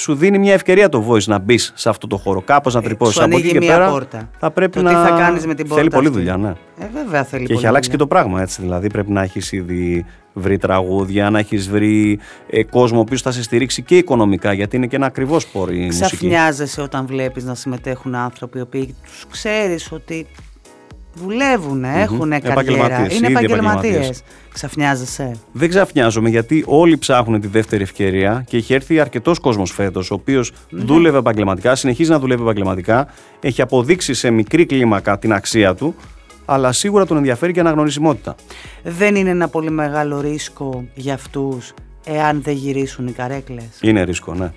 σου δίνει μια ευκαιρία το voice να μπεις σε αυτό το χώρο, κάπως να τρυπώσεις. Από εκεί και πέρα πόρτα. θα πρέπει το να. Τι θα κάνεις με την πόρτα. Θέλει πολλή δουλειά, ναι. Ε, βέβαια θέλει Και έχει αλλάξει και το πράγμα έτσι. Δηλαδή πρέπει να έχεις ήδη βρει τραγούδια, να έχεις βρει ε, κόσμο ο οποίος θα σε στηρίξει και οικονομικά, γιατί είναι και ένα ακριβώς πόρη η μουσική. Ξαφνιάζεσαι όταν βλέπεις να συμμετέχουν άνθρωποι οι οποίοι τους ξέρεις ότι δουλεύουν, mm-hmm. έχουν καριέρα, είναι επαγγελματίες. Ξαφνιάζεσαι. Δεν ξαφνιάζομαι γιατί όλοι ψάχνουν τη δεύτερη ευκαιρία και έχει έρθει αρκετός κόσμος φέτος, ο οποίος ναι. δούλευε επαγγελματικά, συνεχίζει να δουλεύει επαγγελματικά, έχει αποδείξει σε μικρή κλίμακα την αξία του, αλλά σίγουρα τον ενδιαφέρει και η αναγνωρισιμότητα. Δεν είναι ένα πολύ μεγάλο ρίσκο για αυτούς εάν δεν γυρίσουν οι καρέκλες; Είναι ρίσκο, ναι.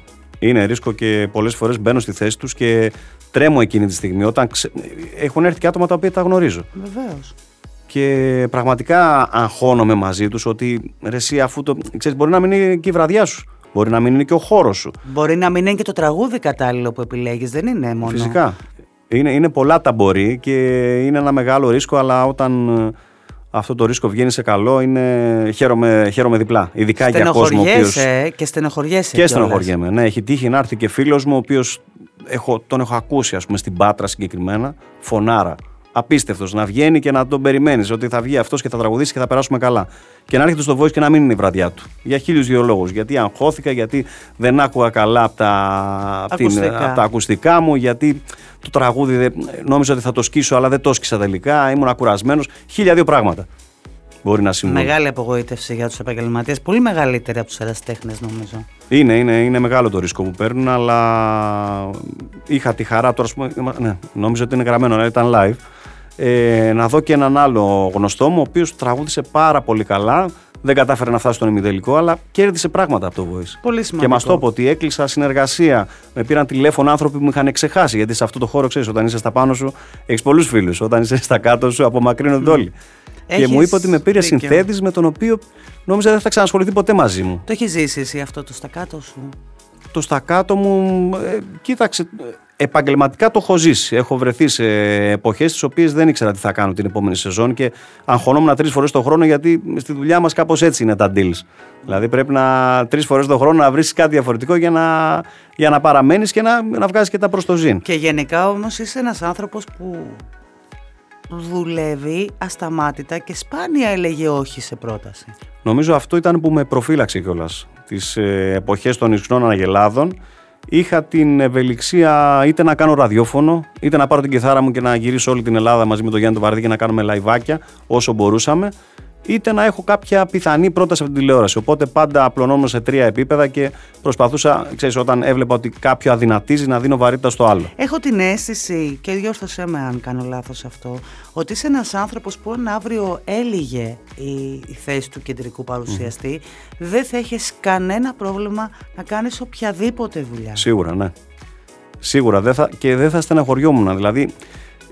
Είναι ρίσκο και πολλές φορές μπαίνω στη θέση τους και τρέμω εκείνη τη στιγμή όταν ξε... έχουν έρθει και άτομα τα οποία τα γνωρίζω. Βεβαίως. Και πραγματικά αγχώνομαι μαζί τους ότι ρε, εσύ, αφού το. Ξέρεις, μπορεί να μην είναι και η βραδιά σου. Μπορεί να μην είναι και ο χώρος σου. Μπορεί να μην είναι και το τραγούδι κατάλληλο που επιλέγεις, δεν είναι μόνο. Φυσικά. Είναι, είναι πολλά τα μπορεί και είναι ένα μεγάλο ρίσκο, αλλά όταν αυτό το ρίσκο βγαίνει σε καλό, είναι... χαίρομαι, χαίρομαι διπλά. Ειδικά για κόσμο. Οποίος... και στενοχωριέσαι. Και στενοχωριέμαι. Ναι, έχει τύχει να έρθει και φίλος μου, ο οποίος έχω, τον έχω ακούσει, ας πούμε, στην Πάτρα συγκεκριμένα, φωνάρα. Απίστευτος να βγαίνει και να τον περιμένεις ότι θα βγει αυτός και θα τραγουδήσει και θα περάσουμε καλά. Και να έρχεται στο voice και να μην είναι η βραδιά του. Για χίλιους δύο λόγους. Γιατί αγχώθηκα, γιατί δεν άκουγα καλά από τα, ακουστικά. από τα ακουστικά μου, γιατί το τραγούδι δεν, νόμιζα ότι θα το σκίσω, αλλά δεν το σκίσα τελικά. Ήμουν ακουρασμένος. Χίλια δύο πράγματα μπορεί να συμβούν. Μεγάλη απογοήτευση για τους επαγγελματίες. Πολύ μεγαλύτερη από τους ερασιτέχνε, νομίζω. Είναι, είναι, είναι μεγάλο το ρίσκο που παίρνουν, αλλά είχα τη χαρά τώρα. Ναι, νόμιζα ότι είναι γραμμένο, αλλά ήταν live. Ε, να δω και έναν άλλο γνωστό μου, ο οποίος τραγούδισε πάρα πολύ καλά. Δεν κατάφερε να φτάσει στον ημιτελικό, αλλά κέρδισε πράγματα από το Voice. Πολύ σημαντικό. Και μας το πω ότι έκλεισα συνεργασία. Με πήραν τηλέφωνο άνθρωποι που με είχαν ξεχάσει. Γιατί σε αυτό το χώρο ξέρεις, όταν είσαι στα πάνω σου, έχεις πολλούς φίλους. Όταν είσαι στα κάτω σου, απομακρύνονται όλοι. Έχεις και μου είπε ότι με πήρε συνθέτης με τον οποίο νόμιζα δεν θα ξανασχοληθεί ποτέ μαζί μου. Το έχεις ζήσει εσύ αυτό το στακάτο σου; Το στακάτο μου, ε, κοίταξε, επαγγελματικά το έχω ζήσει. Έχω βρεθεί σε εποχές τις οποίες δεν ήξερα τι θα κάνω την επόμενη σεζόν και αγχωνόμουν τρεις φορές το χρόνο γιατί στη δουλειά μας κάπως έτσι είναι τα deals. Δηλαδή πρέπει να τρεις φορές το χρόνο να βρεις κάτι διαφορετικό για να, για να παραμένεις και να, να βγάζεις και τα προς το ζήν. Και γενικά όμως είσαι ένας άνθρωπος που δουλεύει ασταμάτητα και σπάνια έλεγε όχι σε πρόταση. Νομίζω αυτό ήταν που με προφύλαξε κιόλας. Τις ε, εποχές των ισχνών αγελάδων είχα την ευελιξία είτε να κάνω ραδιόφωνο, είτε να πάρω την κιθάρα μου και να γυρίσω όλη την Ελλάδα μαζί με τον Γιάννη Βαρδή και να κάνουμε λαϊβάκια όσο μπορούσαμε είτε να έχω κάποια πιθανή πρόταση από την τηλεόραση. Οπότε πάντα απλωνόμουν σε τρία επίπεδα και προσπαθούσα, ξέρεις, όταν έβλεπα ότι κάποιο αδυνατίζει να δίνω βαρύτητα στο άλλο. Έχω την αίσθηση, και διόρθωσέ με αν κάνω λάθος αυτό, ότι είσαι ένας άνθρωπος που αν αύριο έλυγε η, η θέση του κεντρικού δεν θα έχεις κανένα πρόβλημα να κάνεις οποιαδήποτε δουλειά. Σίγουρα, ναι. Σίγουρα δεν θα, και δεν θα στεναχωριόμουν. Δηλαδή,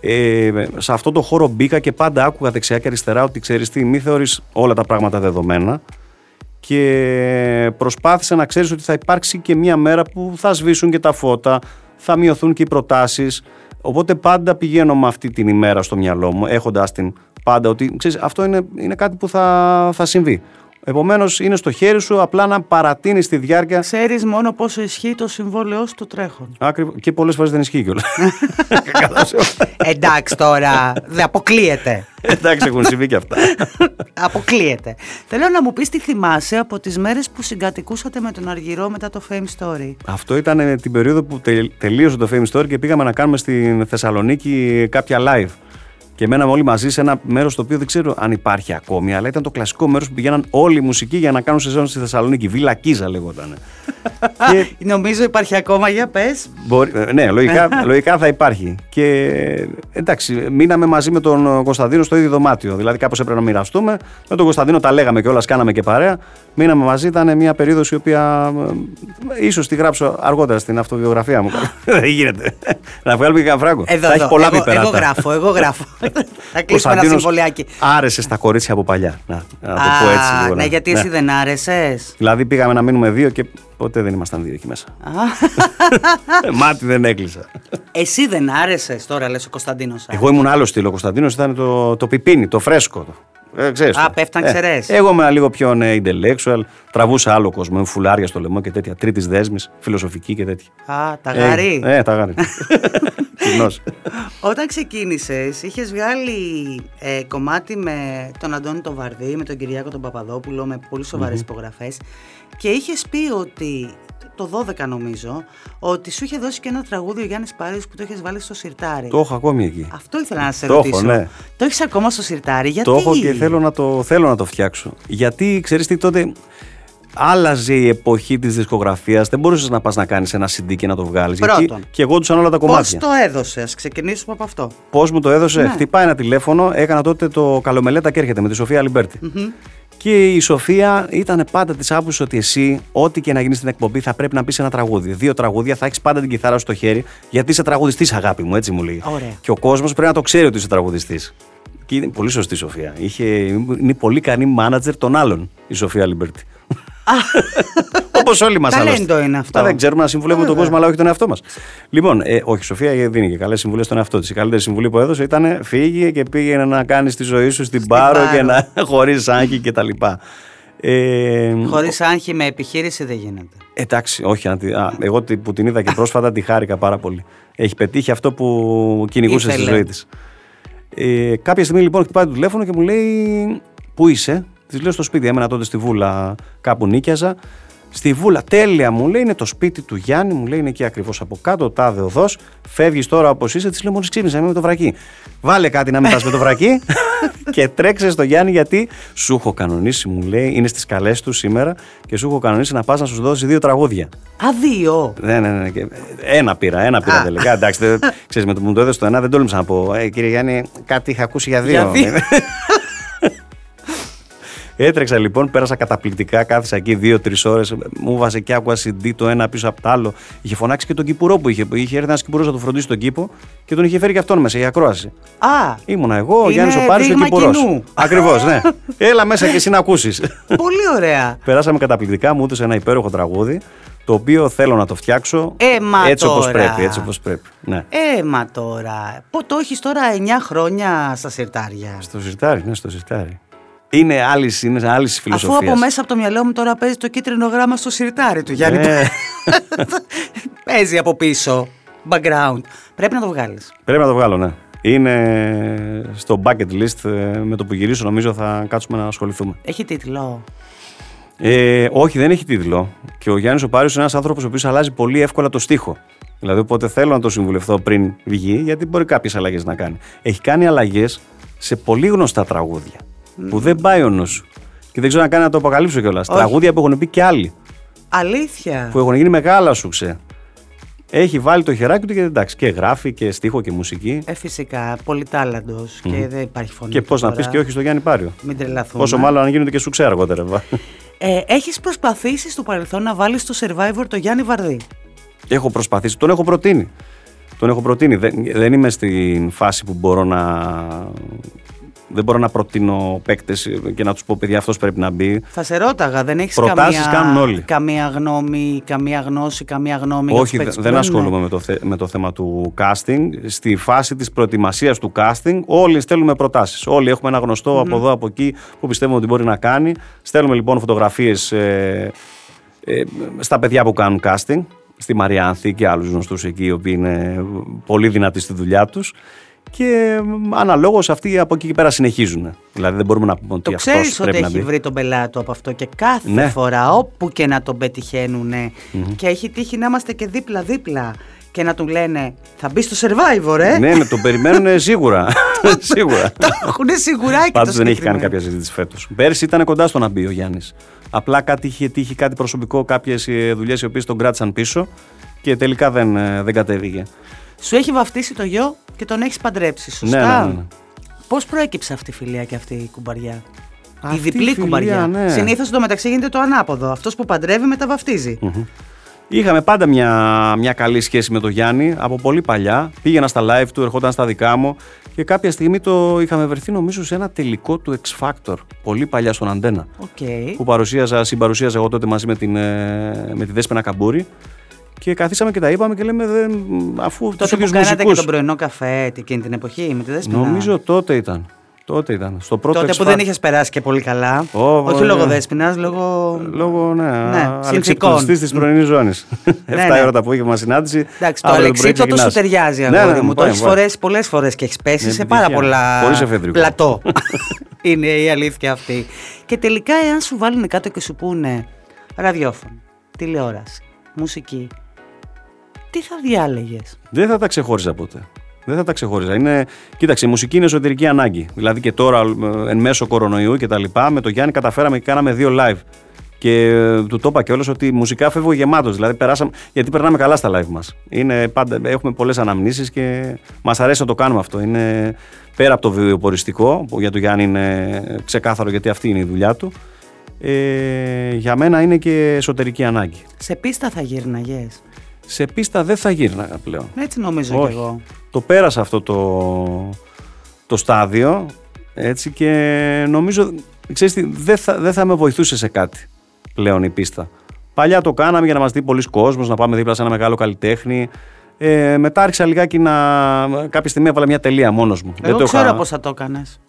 ε, σε αυτό το χώρο μπήκα και πάντα άκουγα δεξιά και αριστερά ότι ξέρεις τι, μη θεωρείς όλα τα πράγματα δεδομένα. Και προσπάθησα να ξέρεις ότι θα υπάρξει και μια μέρα που θα σβήσουν και τα φώτα, θα μειωθούν και οι προτάσεις. Οπότε πάντα πηγαίνω με αυτή την ημέρα στο μυαλό μου, έχοντας την πάντα ότι ξέρεις, αυτό είναι, είναι κάτι που θα, θα συμβεί. Επομένως, είναι στο χέρι σου απλά να παρατείνεις τη διάρκεια. Ξέρεις μόνο πόσο ισχύει το συμβόλαιό σου το τρέχον. Ακριβώ. Και πολλές φορές δεν ισχύει κιόλας. (laughs) Εντάξει τώρα. Δεν αποκλείεται. Εντάξει, έχουν συμβεί και αυτά. (laughs) αποκλείεται. Θέλω να μου πεις τι θυμάσαι από τις μέρες που συγκατοικούσατε με τον Αργυρό μετά το Fame Story. Αυτό ήταν την περίοδο που τελείωσε το Fame Story και πήγαμε να κάνουμε στην Θεσσαλονίκη κάποια live. Και μέναμε όλοι μαζί σε ένα μέρος το οποίο δεν ξέρω αν υπάρχει ακόμη, αλλά ήταν το κλασικό μέρος που πηγαίναν όλοι οι μουσικοί για να κάνουν σεζόν στη Θεσσαλονίκη. Βίλα Κίζα λέγονταν. (laughs) και... Νομίζω υπάρχει ακόμα, για πες. Ε, ναι, λογικά, (laughs) λογικά θα υπάρχει. Και εντάξει, μείναμε μαζί με τον Κωνσταντίνο στο ίδιο δωμάτιο. Δηλαδή, κάπως έπρεπε να μοιραστούμε. Με τον Κωνσταντίνο τα λέγαμε και όλα, κάναμε και παρέα. Μείναμε μαζί, ήταν μια περίοδος η οποία ε, ίσως τη γράψω αργότερα στην αυτοβιογραφία μου. (laughs) Δεν γίνεται. να βγάλουμε και κανένα φράγκο. θα έχει πολλά εγώ, εγώ γράφω, εγώ (laughs) γράφω. Θα κλείσουμε ένα συμβολιάκι. Άρεσε στα κορίτσια από παλιά. Να, να το πω έτσι λίγο. Ναι, γιατί εσύ ναι. δεν άρεσες. Δηλαδή πήγαμε να μείνουμε δύο και ποτέ δεν ήμασταν δύο εκεί μέσα. Μάτι δεν έκλεισα. Εσύ δεν άρεσες τώρα, λες ο Κωνσταντίνος. Εγώ ήμουν άλλος στυλ. Ο Κωνσταντίνος ήταν το, το πιπίνι, το φρέσκο. Ε, ξέρεις Α, πέφταν ε, Εγώ ήμουν λίγο πιο ναι, intellectual, τραβούσα άλλο κόσμο, με φουλάρια στο λαιμό και τέτοια. Τρίτης δέσμης, φιλοσοφική και τέτοια. Α, τα γαρί. Ε, ε τα γαρί. (laughs) Όταν ξεκίνησες, είχες βγάλει ε, κομμάτι με τον Αντώνη τον Βαρδί, με τον Κυριάκο τον Παπαδόπουλο, με πολύ σοβαρές mm-hmm. υπογραφές. Και είχες πει ότι το 12 νομίζω, ότι σου είχε δώσει και ένα τραγούδι ο Γιάννης Πάρης που το είχε βάλει στο σιρτάρι. Το έχω ακόμη εκεί. Αυτό ήθελα να σε το ρωτήσω. Έχω, ναι. Το έχεις ακόμα στο συρτάρι, γιατί. Το έχω και θέλω να το, θέλω να το φτιάξω. Γιατί ξέρεις τι τότε. Άλλαζε η εποχή της δισκογραφίας. Δεν μπορούσες να πας να κάνεις ένα CD και να το βγάλεις. Γιατί και εγώ τους όλα τα κομμάτια. Πώς το έδωσες, ξεκινήσουμε από αυτό. Πώς μου το έδωσε, ναι. χτυπάει ένα τηλέφωνο. Έκανα τότε το Καλομελέτα και έρχεται με τη Σοφία Αλιμπέρτη. Και η Σοφία ήταν πάντα της άποψης ότι εσύ, ό,τι και να γίνει στην εκπομπή, θα πρέπει να πεις ένα τραγούδι. Δύο τραγούδια, θα έχεις πάντα την κιθάρα στο χέρι, γιατί είσαι τραγουδιστής, αγάπη μου, έτσι μου λέει. Και ο κόσμος πρέπει να το ξέρει ότι είσαι τραγουδιστής. Και είναι πολύ σωστή η Σοφία. Είχε, είναι πολύ καλή μάνατζερ των άλλων η Σοφία Λιμπερτή. (laughs) Όπως όλοι μας Ταλέντο είναι αυτό. δεν ξέρουμε να συμβουλεύουμε τον κόσμο, αλλά όχι τον εαυτό μας. Λοιπόν, ε, όχι, η Σοφία δίνει και καλές συμβουλές στον εαυτό της. Η καλύτερη συμβουλή που έδωσε ήταν φύγει και πήγαινε να κάνεις τη ζωή σου στην, πάρο, και να (laughs) χωρίς άγχη κτλ. Ε, Χωρίς άγχη με επιχείρηση δεν γίνεται. Εντάξει, όχι. Α, εγώ που την είδα και πρόσφατα τη χάρηκα πάρα πολύ. Έχει πετύχει αυτό που κυνηγούσες στη ζωή της. Ε, κάποια στιγμή λοιπόν χτυπάει το τηλέφωνο και μου λέει Πού είσαι, Της λέω στο σπίτι, έμενα τότε στη Βούλα, κάπου νίκιαζα. Στη Βούλα, τέλεια μου λέει, είναι το σπίτι του Γιάννη, μου λέει, είναι εκεί ακριβώς από κάτω, τάδε οδός. Φεύγεις τώρα όπως είσαι, της λέω, Μόλις ξύπνησα, είμαι με το βρακί. Βάλε κάτι να μην πας με το βρακί (laughs) και τρέξε στο Γιάννη, γιατί σου έχω κανονίσει, μου λέει, είναι στις καλές του σήμερα και σου έχω κανονίσει να πας να σου δώσει δύο τραγούδια. Α, δύο; Ναι, ναι, ναι. Ένα πήρα, ένα πήρα τελικά. Εντάξει, (laughs) ξέρεις, με το που μου το έδωσε το ένα, δεν τόλμησα να πω. Ε, κύριε Γιάννη, κάτι είχα ακούσει για δύο. (laughs) Για δύο. Έτρεξα λοιπόν, πέρασα καταπληκτικά, κάθισα εκεί δύο-τρεις ώρες. Μου βάζε και άκουγα CD το ένα πίσω από το άλλο. Είχε φωνάξει και τον κυπουρό που είχε. Είχε έρθει ένας κυπουρός να το φροντίσει τον κήπο και τον είχε φέρει και αυτόν μέσα για ακρόαση. Α! Ήμουνα εγώ, ο Γιάννης ο Πάρης και ο κυπουρός. Ακριβώς, ναι. (laughs) Έλα μέσα και εσύ να ακούσεις. Πολύ ωραία. Περάσαμε καταπληκτικά, μου έδωσε ένα υπέροχο τραγούδι το οποίο θέλω να το φτιάξω ε, έτσι όπως πρέπει. Έτσι όπως πρέπει. Ναι. Ε, μα τώρα. Πού το έχεις τώρα 9 χρόνια στα σιρτάρια. Στο σιρτάρι, ναι, στο σιρτάρι. Είναι άλλη είναι άλλης φιλοσοφία. Αφού από μέσα από το μυαλό μου τώρα παίζει το κίτρινο γράμμα στο σιρτάρι του Γιάννη. Ε. (laughs) παίζει από πίσω. Background. Πρέπει να το βγάλεις. Πρέπει να το βγάλω, ναι. είναι στο bucket list. ε, Με το που γυρίσω, νομίζω θα κάτσουμε να ασχοληθούμε. Έχει τίτλο. Ε, όχι, δεν έχει τίτλο. Και ο Γιάννης ο Πάριο είναι ένας άνθρωπος ο οποίος αλλάζει πολύ εύκολα το στίχο. Δηλαδή, οπότε θέλω να το συμβουλευτώ πριν βγει, γιατί μπορεί κάποιες αλλαγές να κάνει. Έχει κάνει αλλαγές σε πολύ γνωστά τραγούδια. Που δεν πάει ο νους σου. Και δεν ξέρω αν κάνει να το αποκαλύψω κιόλας. Όχι. Τραγούδια που έχουν πει και άλλοι. Αλήθεια. Που έχουν γίνει μεγάλα σουξέ. Έχει βάλει το χεράκι του και εντάξει, και γράφει και στίχο και μουσική. Ε, φυσικά, πολυτάλαντος και δεν υπάρχει φωνή. Και του πώς να τώρα. πεις και όχι στο Γιάννη Πάριο. Μην τρελαθούμε. Πόσο μάλλον αν γίνονται και σουξέ αργότερα. βα. Ε, έχεις προσπαθήσει στο παρελθόν να βάλεις στο Survivor το Γιάννη Βαρδί; Έχω προσπαθήσει, τον έχω προτείνει. Τον έχω προτείνει. Δεν, δεν είμαι στην φάση που μπορώ να. Δεν μπορώ να προτείνω παίκτες και να τους πω: Παιδιά, αυτός πρέπει να μπει. Θα σε ρώταγα, δεν έχεις Προτάσεις καμία, κάνουν όλοι. καμία γνώμη, καμία γνώση, καμία γνώμη για Όχι, τους δε- παίκτες που δεν μπαίνουν. ασχολούμαι με το, θε- με το θέμα του casting. Στη φάση της προετοιμασίας του casting, όλοι στέλνουμε προτάσεις. Όλοι έχουμε ένα γνωστό από εδώ, από εκεί που πιστεύουμε ότι μπορεί να κάνει. Στέλνουμε λοιπόν φωτογραφίες ε, ε, στα παιδιά που κάνουν casting, στη Μαριάνθη και άλλους γνωστούς εκεί, οι οποίοι είναι πολύ δυνατοί στη δουλειά τους. Και μ, αναλόγως αυτοί από εκεί και πέρα συνεχίζουν. Δηλαδή δεν μπορούμε να πούμε ότι Το αυτός ξέρεις ότι πρέπει να έχει μπει. βρει τον πελάτο από αυτό και κάθε Ναι. φορά όπου και να τον πετυχαίνουν και έχει τύχει να είμαστε και δίπλα-δίπλα και να του λένε θα μπεις στο Survivor, ε! Ναι, ναι, τον περιμένουν σίγουρα. (laughs) σίγουρα. Το έχουν σιγουράκι Πάντως το δεν έχει κάνει συγκεκριμένο. κάποια συζήτηση φέτος. Πέρσι ήταν κοντά στο να μπει ο Γιάννης. Απλά κάτι είχε τύχει, κάτι προσωπικό, κάποιες δουλειές οι οποίες τον κράτησαν πίσω και τελικά δεν, ε, δεν κατέβηκε. Σου έχει βαφτίσει το γιο και τον έχεις παντρέψει, σωστά; Ναι, ναι, ναι, ναι. Πώς προέκυψε αυτή η φιλία και αυτή η κουμπαριά; Αυτή η διπλή η φιλία, κουμπαριά. ναι. Συνήθως μεταξύ γίνεται το ανάποδο. Αυτός που παντρεύει μεταβαφτίζει. Είχαμε πάντα μια, μια καλή σχέση με τον Γιάννη από πολύ παλιά. Πήγαινα στα live του, ερχόταν στα δικά μου και κάποια στιγμή το είχαμε βρεθεί νομίζω σε ένα τελικό του X Factor. Πολύ παλιά στον Αντένα. Οκ. Που παρουσίαζα, συμπαρουσίαζα εγώ τότε μαζί με, την, ε, με τη Δέσποινα Καμπούρη. Και καθίσαμε και τα είπαμε και λέμε δεν, αφού τους Τότε που ίδιους κάνατε και μουσικούς- τον πρωινό καφέ εκείνη την εποχή με τη Δέσποινα. Νομίζω τότε ήταν. Τότε ήταν. Στο πρώτο Τότε X που δεν Factor. είχες περάσει και πολύ καλά. Ω, Όχι ωραία. λόγω Δέσποινα, λόγω. Λόγω, ναι, Ναι, αλεξιπτωτιστής της πρωινής ζώνης. Ναι, 7 ναι. (laughs) ώρα το απόγευμα συνάντηση. Εντάξει, το αύριο πρωί αλεξίπτωτο σου ξεκινάς. ταιριάζει, Ναι, αγόρι ναι, μου. μου Το πάει, έχει μου πάει. φορέσει πολλές φορές και έχεις πέσει Με σε πάρα επιτυχία. πολλά Χωρίς εφεδρικό. πλατό. (laughs) Είναι η αλήθεια αυτή. Και τελικά, εάν σου βάλουν κάτω και σου πούνε ραδιόφωνο, τηλεόραση, μουσική, τι θα διάλεγες; Δεν θα τα ξεχώριζα ποτέ. Δεν θα τα ξεχώριζα. Είναι... Κοίταξε, η μουσική είναι εσωτερική ανάγκη. Δηλαδή και τώρα, ε, εν μέσω κορονοϊού και τα λοιπά, με τον Γιάννη καταφέραμε και κάναμε δύο live. Και ε, του το είπα κιόλας ότι μουσικά φεύγω γεμάτος. Δηλαδή, περάσαμε, γιατί περνάμε καλά στα live μας. Έχουμε πολλές αναμνήσεις και μας αρέσει να το κάνουμε αυτό. Είναι πέρα από το βιοποριστικό, που για τον Γιάννη είναι ξεκάθαρο γιατί αυτή είναι η δουλειά του. Ε, για μένα είναι και εσωτερική ανάγκη. Σε πίστα θα γύρναγε. Σε πίστα δεν θα γύρναγα πλέον. Έτσι νομίζω Όχι. κι εγώ. Το πέρασα αυτό το, το στάδιο έτσι και νομίζω, ξέρεις τι, δεν θα, δεν θα με βοηθούσε σε κάτι πλέον η πίστα. Παλιά το κάναμε για να μας δει πολλοί κόσμος, να πάμε δίπλα σε ένα μεγάλο καλλιτέχνη. Ε, μετά άρχισα λιγάκι να... Κάποια στιγμή έβαλα μια τελεία μόνος μου. Εγώ το ξέρω είχα- πώς θα το έκανες.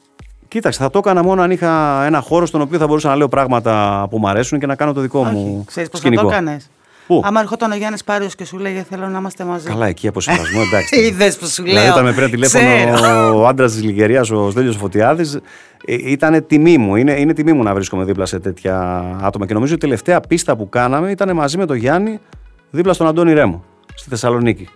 Κοίταξε, θα το έκανα μόνο αν είχα ένα χώρο στον οποίο θα μπορούσα να λέω πράγματα που μου αρέσουν και να κάνω το δικό μου Ξέρεις πώς θα σκηνικό. το έκανες. Πού; Άμα ερχόταν ο Γιάννης Πάριος και σου λέγε Θέλω να είμαστε μαζί. Καλά, εκεί από συμβασμό, (laughs) εντάξει. Είδες που σου λέω. Δηλαδή, όταν με πήρε τηλέφωνο Ξέρω. ο άντρας της Λιγερίας, ο Στέλιος Φωτιάδης, ήταν τιμή μου. Είναι, είναι τιμή μου να βρίσκομαι δίπλα σε τέτοια άτομα. Και νομίζω η τελευταία πίστα που κάναμε ήταν μαζί με τον Γιάννη δίπλα στον Αντώνη Ρέμο στη Θεσσαλονίκη.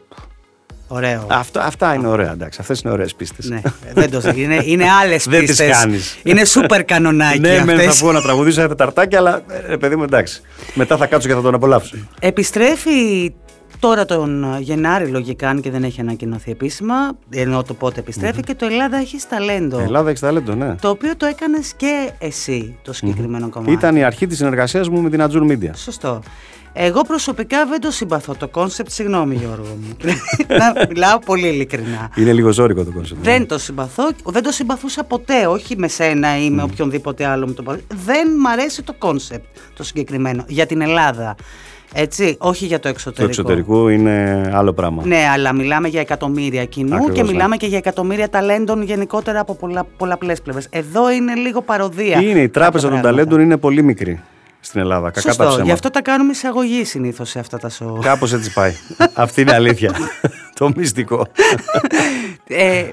Ωραίο. Αυτά, αυτά είναι ωραία, εντάξει. Αυτές είναι ωραίες πίστες. Ναι, δεν το είναι, είναι άλλες Δεν τις πίστες. κάνεις. Είναι σούπερ κανονάκι ναι, μεν αυτές. θα πω να τραγουδήσω ένα τεταρτάκι, αλλά ε, παιδί μου εντάξει. Μετά θα κάτσω και θα τον απολαύσω. Επιστρέφει τώρα τον Γενάρη λογικά αν και δεν έχει ανακοινωθεί επίσημα, ενώ το πότε επιστρέφει και το Ελλάδα έχεις ταλέντο. Ελλάδα έχεις ταλέντο, ναι. Το οποίο το έκανες και εσύ το συγκεκριμένο κομμάτι. Ήταν η αρχή της συνεργασίας μου με την Ατζούρ Media. Σωστό. Εγώ προσωπικά δεν το συμπαθώ το κόνσεπτ, συγγνώμη Γιώργο μου. (laughs) να μιλάω πολύ ειλικρινά. Είναι λίγο ζώρικο το κόνσεπτ. Δεν το συμπαθώ, δεν το συμπαθούσα ποτέ, όχι με σένα ή με οποιονδήποτε άλλο μου το παρα- Δεν μ' αρέσει το κόνσεπτ το συγκεκριμένο για την Ελλάδα. Έτσι, όχι για το Το εξωτερικό. εξωτερικό είναι άλλο πράγμα. Ναι, αλλά μιλάμε για εκατομμύρια κοινού Ακριβώς, και ναι. μιλάμε και για εκατομμύρια ταλέντων γενικότερα από πολλά, πολλαπλές πλευρές. Εδώ είναι λίγο παροδία. Είναι, η τράπεζα κάποια των πράγματα. ταλέντων είναι πολύ μικρή στην Ελλάδα. Κακά τα Σωστό, ψέματα. γι' αυτό τα κάνουμε εισαγωγή συνήθως σε αυτά τα show. Κάπως έτσι πάει. (laughs) Αυτή είναι η αλήθεια. το μυστικό. Ε,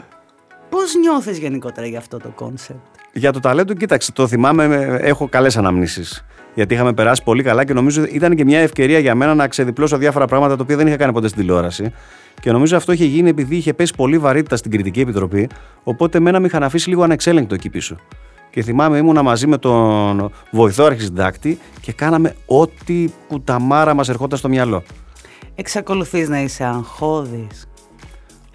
Πώς νιώθεις γενικότερα για αυτό το κόνσεπτ. Για το ταλέντο, κοίταξε, το θυμάμαι, έχω καλές αναμνήσεις. Γιατί είχαμε περάσει πολύ καλά και νομίζω ήταν και μια ευκαιρία για μένα να ξεδιπλώσω διάφορα πράγματα τα οποία δεν είχα κάνει ποτέ στην τηλεόραση. Και νομίζω αυτό είχε γίνει επειδή είχε πέσει πολύ βαρύτητα στην κριτική επιτροπή. Οπότε μένα με είχαν αφήσει λίγο ανεξέλεγκτο εκεί πίσω. Και θυμάμαι ήμουνα μαζί με τον βοηθό αρχισυντάκτη και κάναμε ό,τι κουταμάρα μας ερχόταν στο μυαλό. Εξακολουθείς να είσαι αγχώδης.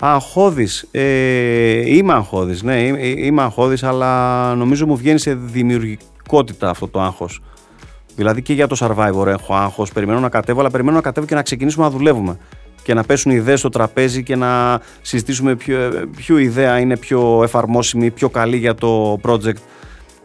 Αγχώδης. Ε, είμαι αγχώδης, ναι, είμαι αγχώδης, αλλά νομίζω μου βγαίνει σε δημιουργικότητα αυτό το άγχος. Δηλαδή και για το Survivor έχω άγχος, περιμένω να κατέβω, αλλά περιμένω να κατέβω και να ξεκινήσουμε να δουλεύουμε. Και να πέσουν ιδέες στο τραπέζι και να συζητήσουμε ποιο, ποιο ιδέα είναι πιο εφαρμόσιμη, πιο καλή για το project.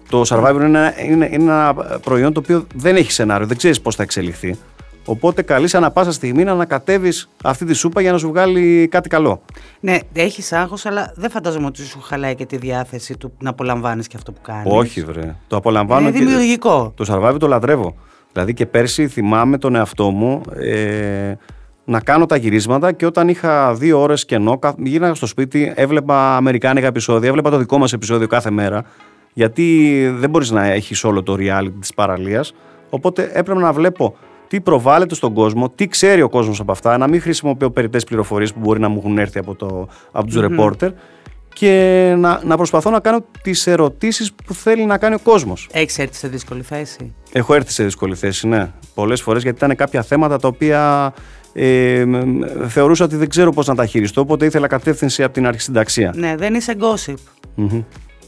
Το Survivor είναι, είναι, είναι ένα προϊόν το οποίο δεν έχει σενάριο, δεν ξέρεις πώς θα εξελιχθεί. Οπότε καλείς ανά πάσα στιγμή να ανακατεύεις αυτή τη σούπα για να σου βγάλει κάτι καλό. Ναι, έχεις άγχος, αλλά δεν φαντάζομαι ότι σου χαλάει και τη διάθεση του να απολαμβάνεις και αυτό που κάνεις. Όχι, βρε. Το απολαμβάνω. Είναι δημιουργικό. το survival το λατρεύω. Δηλαδή και πέρσι θυμάμαι τον εαυτό μου ε, να κάνω τα γυρίσματα και όταν είχα δύο ώρες κενό, γύρναγα στο σπίτι, έβλεπα αμερικάνικα επεισόδια, έβλεπα το δικό μας επεισόδιο κάθε μέρα. Γιατί δεν μπορείς να έχεις όλο το reality της παραλίας. Οπότε έπρεπε να βλέπω τι προβάλλεται στον κόσμο, τι ξέρει ο κόσμος από αυτά, να μην χρησιμοποιώ περιττές πληροφορίες που μπορεί να μου έχουν έρθει από, το, από τους mm ρεπόρτερ και να, να προσπαθώ να κάνω τις ερωτήσεις που θέλει να κάνει ο κόσμος. Έχεις έρθει σε δύσκολη θέση; Έχω έρθει σε δύσκολη θέση, ναι. Πολλές φορές γιατί ήταν κάποια θέματα τα οποία ε, θεωρούσα ότι δεν ξέρω πώς να τα χειριστώ, οπότε ήθελα κατεύθυνση από την αρχισυνταξία. Ναι, δεν είσαι gossip.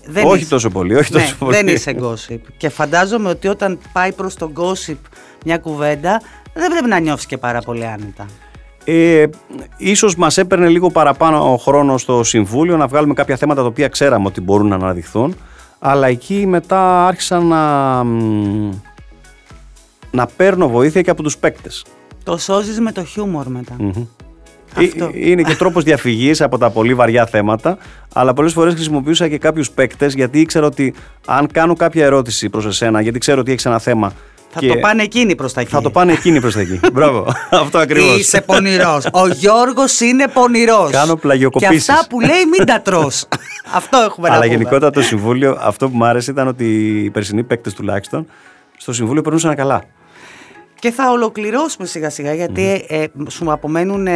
Δεν όχι τόσο πολύ, όχι ναι, τόσο πολύ. Δεν είσαι gossip. Και φαντάζομαι ότι όταν πάει προς τον gossip μια κουβέντα, δεν πρέπει να νιώθεις και πάρα πολύ άνετα. Ε, ίσως μας έπαιρνε λίγο παραπάνω ο χρόνος στο Συμβούλιο να βγάλουμε κάποια θέματα τα οποία ξέραμε ότι μπορούν να αναδειχθούν αλλά εκεί μετά άρχισα να, να παίρνω βοήθεια και από τους παίκτες. Το σώζεις με το χιούμορ μετά. Αυτό. Είναι και τρόπος διαφυγής από τα πολύ βαριά θέματα, αλλά πολλές φορές χρησιμοποιούσα και κάποιους παίκτες γιατί ήξερα ότι αν κάνω κάποια ερώτηση προς εσένα, γιατί ξέρω ότι έχεις ένα θέμα θα το πάνε εκείνοι προς τα εκεί. Θα το πάνε εκείνοι προς τα εκεί. Μπράβο. Αυτό ακριβώς. Είσαι πονηρός. Ο Γιώργος είναι πονηρός. Κάνω πλαγιοκοπήσεις. Και αυτά που λέει μην τα τρώ. (laughs) αυτό έχουμε να Αλλά γενικότερα το συμβούλιο, αυτό που μου άρεσε ήταν ότι οι περσινοί παίκτες τουλάχιστον στο συμβούλιο περνούσαν καλά. Και θα ολοκληρώσουμε σιγά σιγά γιατί ε, σου απομένουν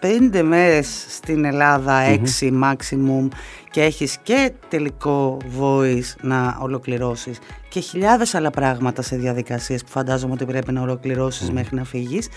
πέντε μέρες στην Ελλάδα, έξι maximum και έχεις και τελικό voice να ολοκληρώσεις και χιλιάδες άλλα πράγματα σε διαδικασίες που φαντάζομαι ότι πρέπει να ολοκληρώσεις μέχρι να φύγεις.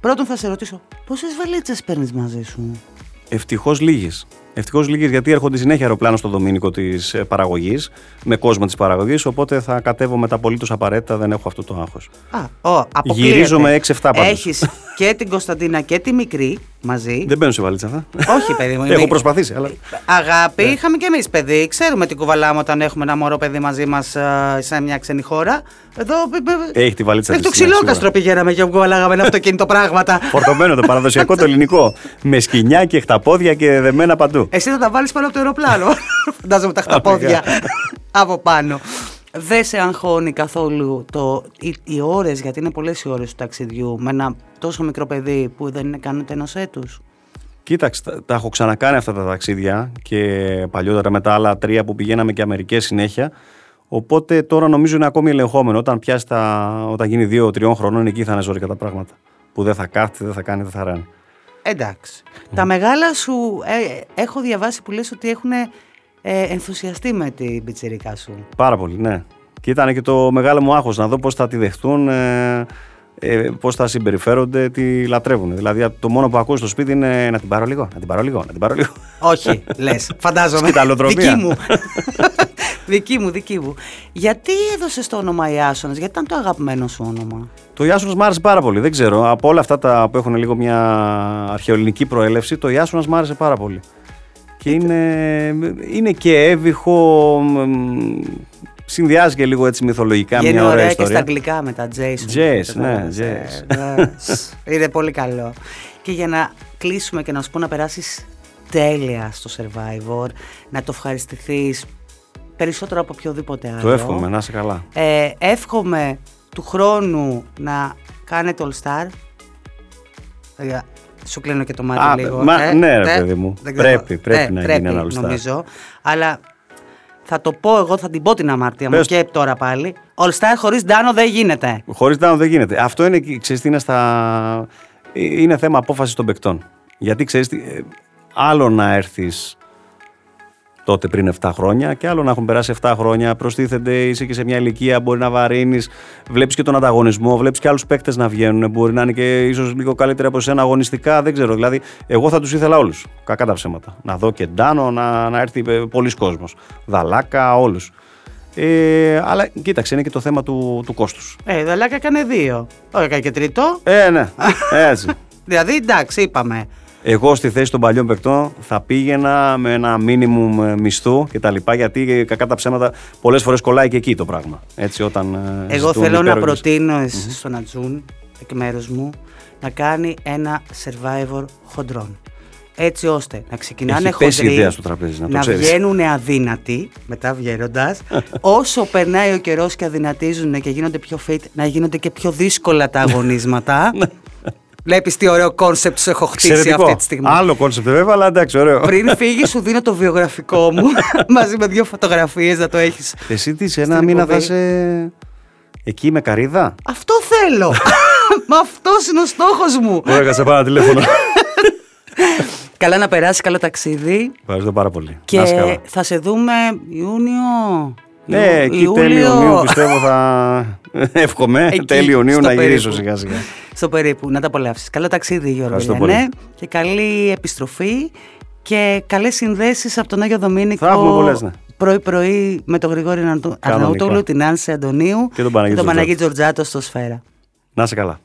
Πρώτον θα σε ρωτήσω, πόσες βαλίτσες παίρνεις μαζί σου; Ευτυχώς λίγες. Ευτυχώς λίγες γιατί έρχονται συνέχεια αεροπλάνα στο Δομήνικο της ε, παραγωγής, με κόσμο της παραγωγής. Οπότε θα κατέβω με τα απολύτως απαραίτητα, δεν έχω αυτό το άγχος. Α, Γυρίζω με 6-7 πάντως. Έχεις και την Κωνσταντίνα και τη μικρή μαζί. Δεν μπαίνω σε βαλίτσα αυτά. Όχι, παιδί μου. (laughs) έχω προσπαθήσει. Αλλά... Αγάπη, ναι. είχαμε και εμείς παιδί. Ξέρουμε τι κουβαλάμε όταν έχουμε ένα μωρό παιδί μαζί μας ε, σε μια ξένη χώρα. Εδώ. Έχει τη βαλίτσα Έχει το ξυλόκαστρο πηγαίναμε και κουβαλάγαμε ένα αυτοκίνητο πράγματα. (laughs) Φορτωμένο το παραδοσιακό το (laughs) ελληνικό. Με σκηνιά και χταπόδια και δεμένα παντού. Εσύ θα τα βάλεις πάνω από το αεροπλάνο. Φαντάζομαι τα χταπόδια από πάνω. Δεν σε αγχώνει καθόλου το, οι, οι ώρες, γιατί είναι πολλές οι ώρες του ταξιδιού, με ένα τόσο μικρό παιδί που δεν είναι καν ούτε ενός έτους; Κοίταξε, τα, τα έχω ξανακάνει αυτά τα ταξίδια και παλιότερα με τα άλλα τρία που πηγαίναμε και Αμερικές συνέχεια. Οπότε τώρα νομίζω είναι ακόμη ελεγχόμενο. Όταν πιάσει τα, όταν γίνει δύο-τριών χρονών, εκεί θα είναι ζώρικα τα πράγματα. Που δεν θα κάθεται, δεν θα κάνει, δεν θα ράνει. Εντάξει. Τα μεγάλα σου ε, έχω διαβάσει που λες ότι έχουν ε, ενθουσιαστεί με την πιτσιρικά σου. Πάρα πολύ, ναι. Και ήταν και το μεγάλο μου άγχος να δω πώς θα τη δεχτούν, ε, ε, πώς θα συμπεριφέρονται, τι λατρεύουν. Δηλαδή το μόνο που ακούω στο σπίτι είναι να την πάρω λίγο, να την πάρω λίγο, να την πάρω λίγο. Όχι, λες, (laughs) φαντάζομαι. Δική μου. (laughs) δική μου, δική μου. Γιατί έδωσες το όνομα Ιάσονας, γιατί ήταν το αγαπημένο σου όνομα; Το Ιάσονας μου άρεσε πάρα πολύ, δεν ξέρω. Από όλα αυτά τα που έχουν λίγο μια αρχαιοελληνική προέλευση, το Ιάσονας μου άρεσε πάρα πολύ. Και είναι, είναι και έβυχο, συνδυάζει και λίγο έτσι μυθολογικά μια ωραία, ωραία ιστορία. και στα αγγλικά με τα Jason. Jazz, ναι, Jazz. είναι πολύ καλό. Και για να κλείσουμε και να σου πω να περάσεις τέλεια στο Survivor, να το ευχαριστηθείς περισσότερο από οποιοδήποτε άλλο. Το εύχομαι, να είσαι καλά. Ε, εύχομαι του χρόνου να κάνετε All Star. Σου κλείνω και το μάτι Α, λίγο. μα- ε, ναι, ρε ε, παιδί μου. δεν ξέρω. Πρέπει, πρέπει να γίνει ένα All Star. νομίζω. Αλλά θα το πω εγώ, θα την πω την αμαρτία μου Πες. και τώρα πάλι. All Star χωρίς Ντάνο δεν γίνεται. Χωρίς Ντάνο δεν γίνεται. Αυτό είναι, ξέρεις τι είναι, στα... είναι θέμα απόφασης των παικτών. Γιατί ξέρεις, άλλο να έρθεις τότε πριν 7 χρόνια και άλλο να έχουν περάσει 7 χρόνια. Προστίθενται, είσαι και σε μια ηλικία, μπορεί να βαρύνεις. Βλέπεις και τον ανταγωνισμό, βλέπεις και άλλους παίκτες να βγαίνουν. Μπορεί να είναι και ίσως λίγο καλύτερα από εσένα αγωνιστικά, δεν ξέρω. Δηλαδή, εγώ θα τους ήθελα όλους. Κακά τα ψέματα. Να δω και Ντάνο, να, να έρθει πολλοί κόσμος. Δαλάκα, όλους. Ε, αλλά κοίταξε, είναι και το θέμα του, του κόστους. Ε, Δαλάκα έκανε δύο. Όχι, έκανε και τρίτο. Ε, ναι, (laughs) έτσι. Δηλαδή, εντάξει, είπαμε. Εγώ στη θέση των παλιών παικτών θα πήγαινα με ένα μίνιμουμ ε, μισθού και τα λοιπά, γιατί ε, κακά τα ψέματα πολλές φορές κολλάει και εκεί το πράγμα. Έτσι, όταν, ε, Εγώ ζητούν θέλω να υπέρογες- προτείνω εσ- στον Ατζούν, εκ μέρους μου, να κάνει ένα survivor χοντρών. Έτσι ώστε να ξεκινάνε Έχει πέσει χοντροί, ιδέα στο τραπέζι, να το ξέρεις. βγαίνουν αδύνατοι, μετά βγαίνοντας. (laughs) όσο περνάει ο καιρός και αδυνατίζουν και γίνονται πιο fit, να γίνονται και πιο δύσκολα τα (laughs) αγωνίσματα. Βλέπεις τι ωραίο κόνσεπτ σου έχω χτίσει Ναι. Εξαιρετικό. αυτή τη στιγμή. Άλλο κόνσεπτ βέβαια, αλλά εντάξει, ωραίο. Πριν φύγεις, σου δίνω το βιογραφικό μου (laughs) μαζί με δύο φωτογραφίες να το έχεις. Εσύ τι, σε ένα μήνα θα εκπομπή. είσαι εκεί με καρύδα; Αυτό θέλω. (laughs) Μα αυτός είναι ο στόχος μου. Ωραία, σε πάρω τηλέφωνο. (laughs) Καλά να περάσει, καλό ταξίδι. Ευχαριστώ πάρα πολύ. Και Να είσαι καλά. θα σε δούμε Ιούνιο. Ναι, Ιου- εκεί τέλειο Ιουνίου πιστεύω θα. (laughs) Εύχομαι Εκεί, τέλειο Ιουνίου στο να γυρίσω περίπου. σιγά σιγά. Στο περίπου, να τα απολαύσεις. Καλό ταξίδι, Γιώργο. Ευχαριστώ Λιανέ. πολύ. Και καλή επιστροφή και καλές συνδέσεις από τον Άγιο Δομήνικο. Θα έχουμε πολλές, ναι. Πρωί-πρωί με τον Γρηγόρη Αρναούτογλου, την Άνση Αντωνίου Και τον Παναγιώτη Παναγί Τζορτζάτο. Τζορτζάτο στο Σφαίρα. Να είσαι καλά.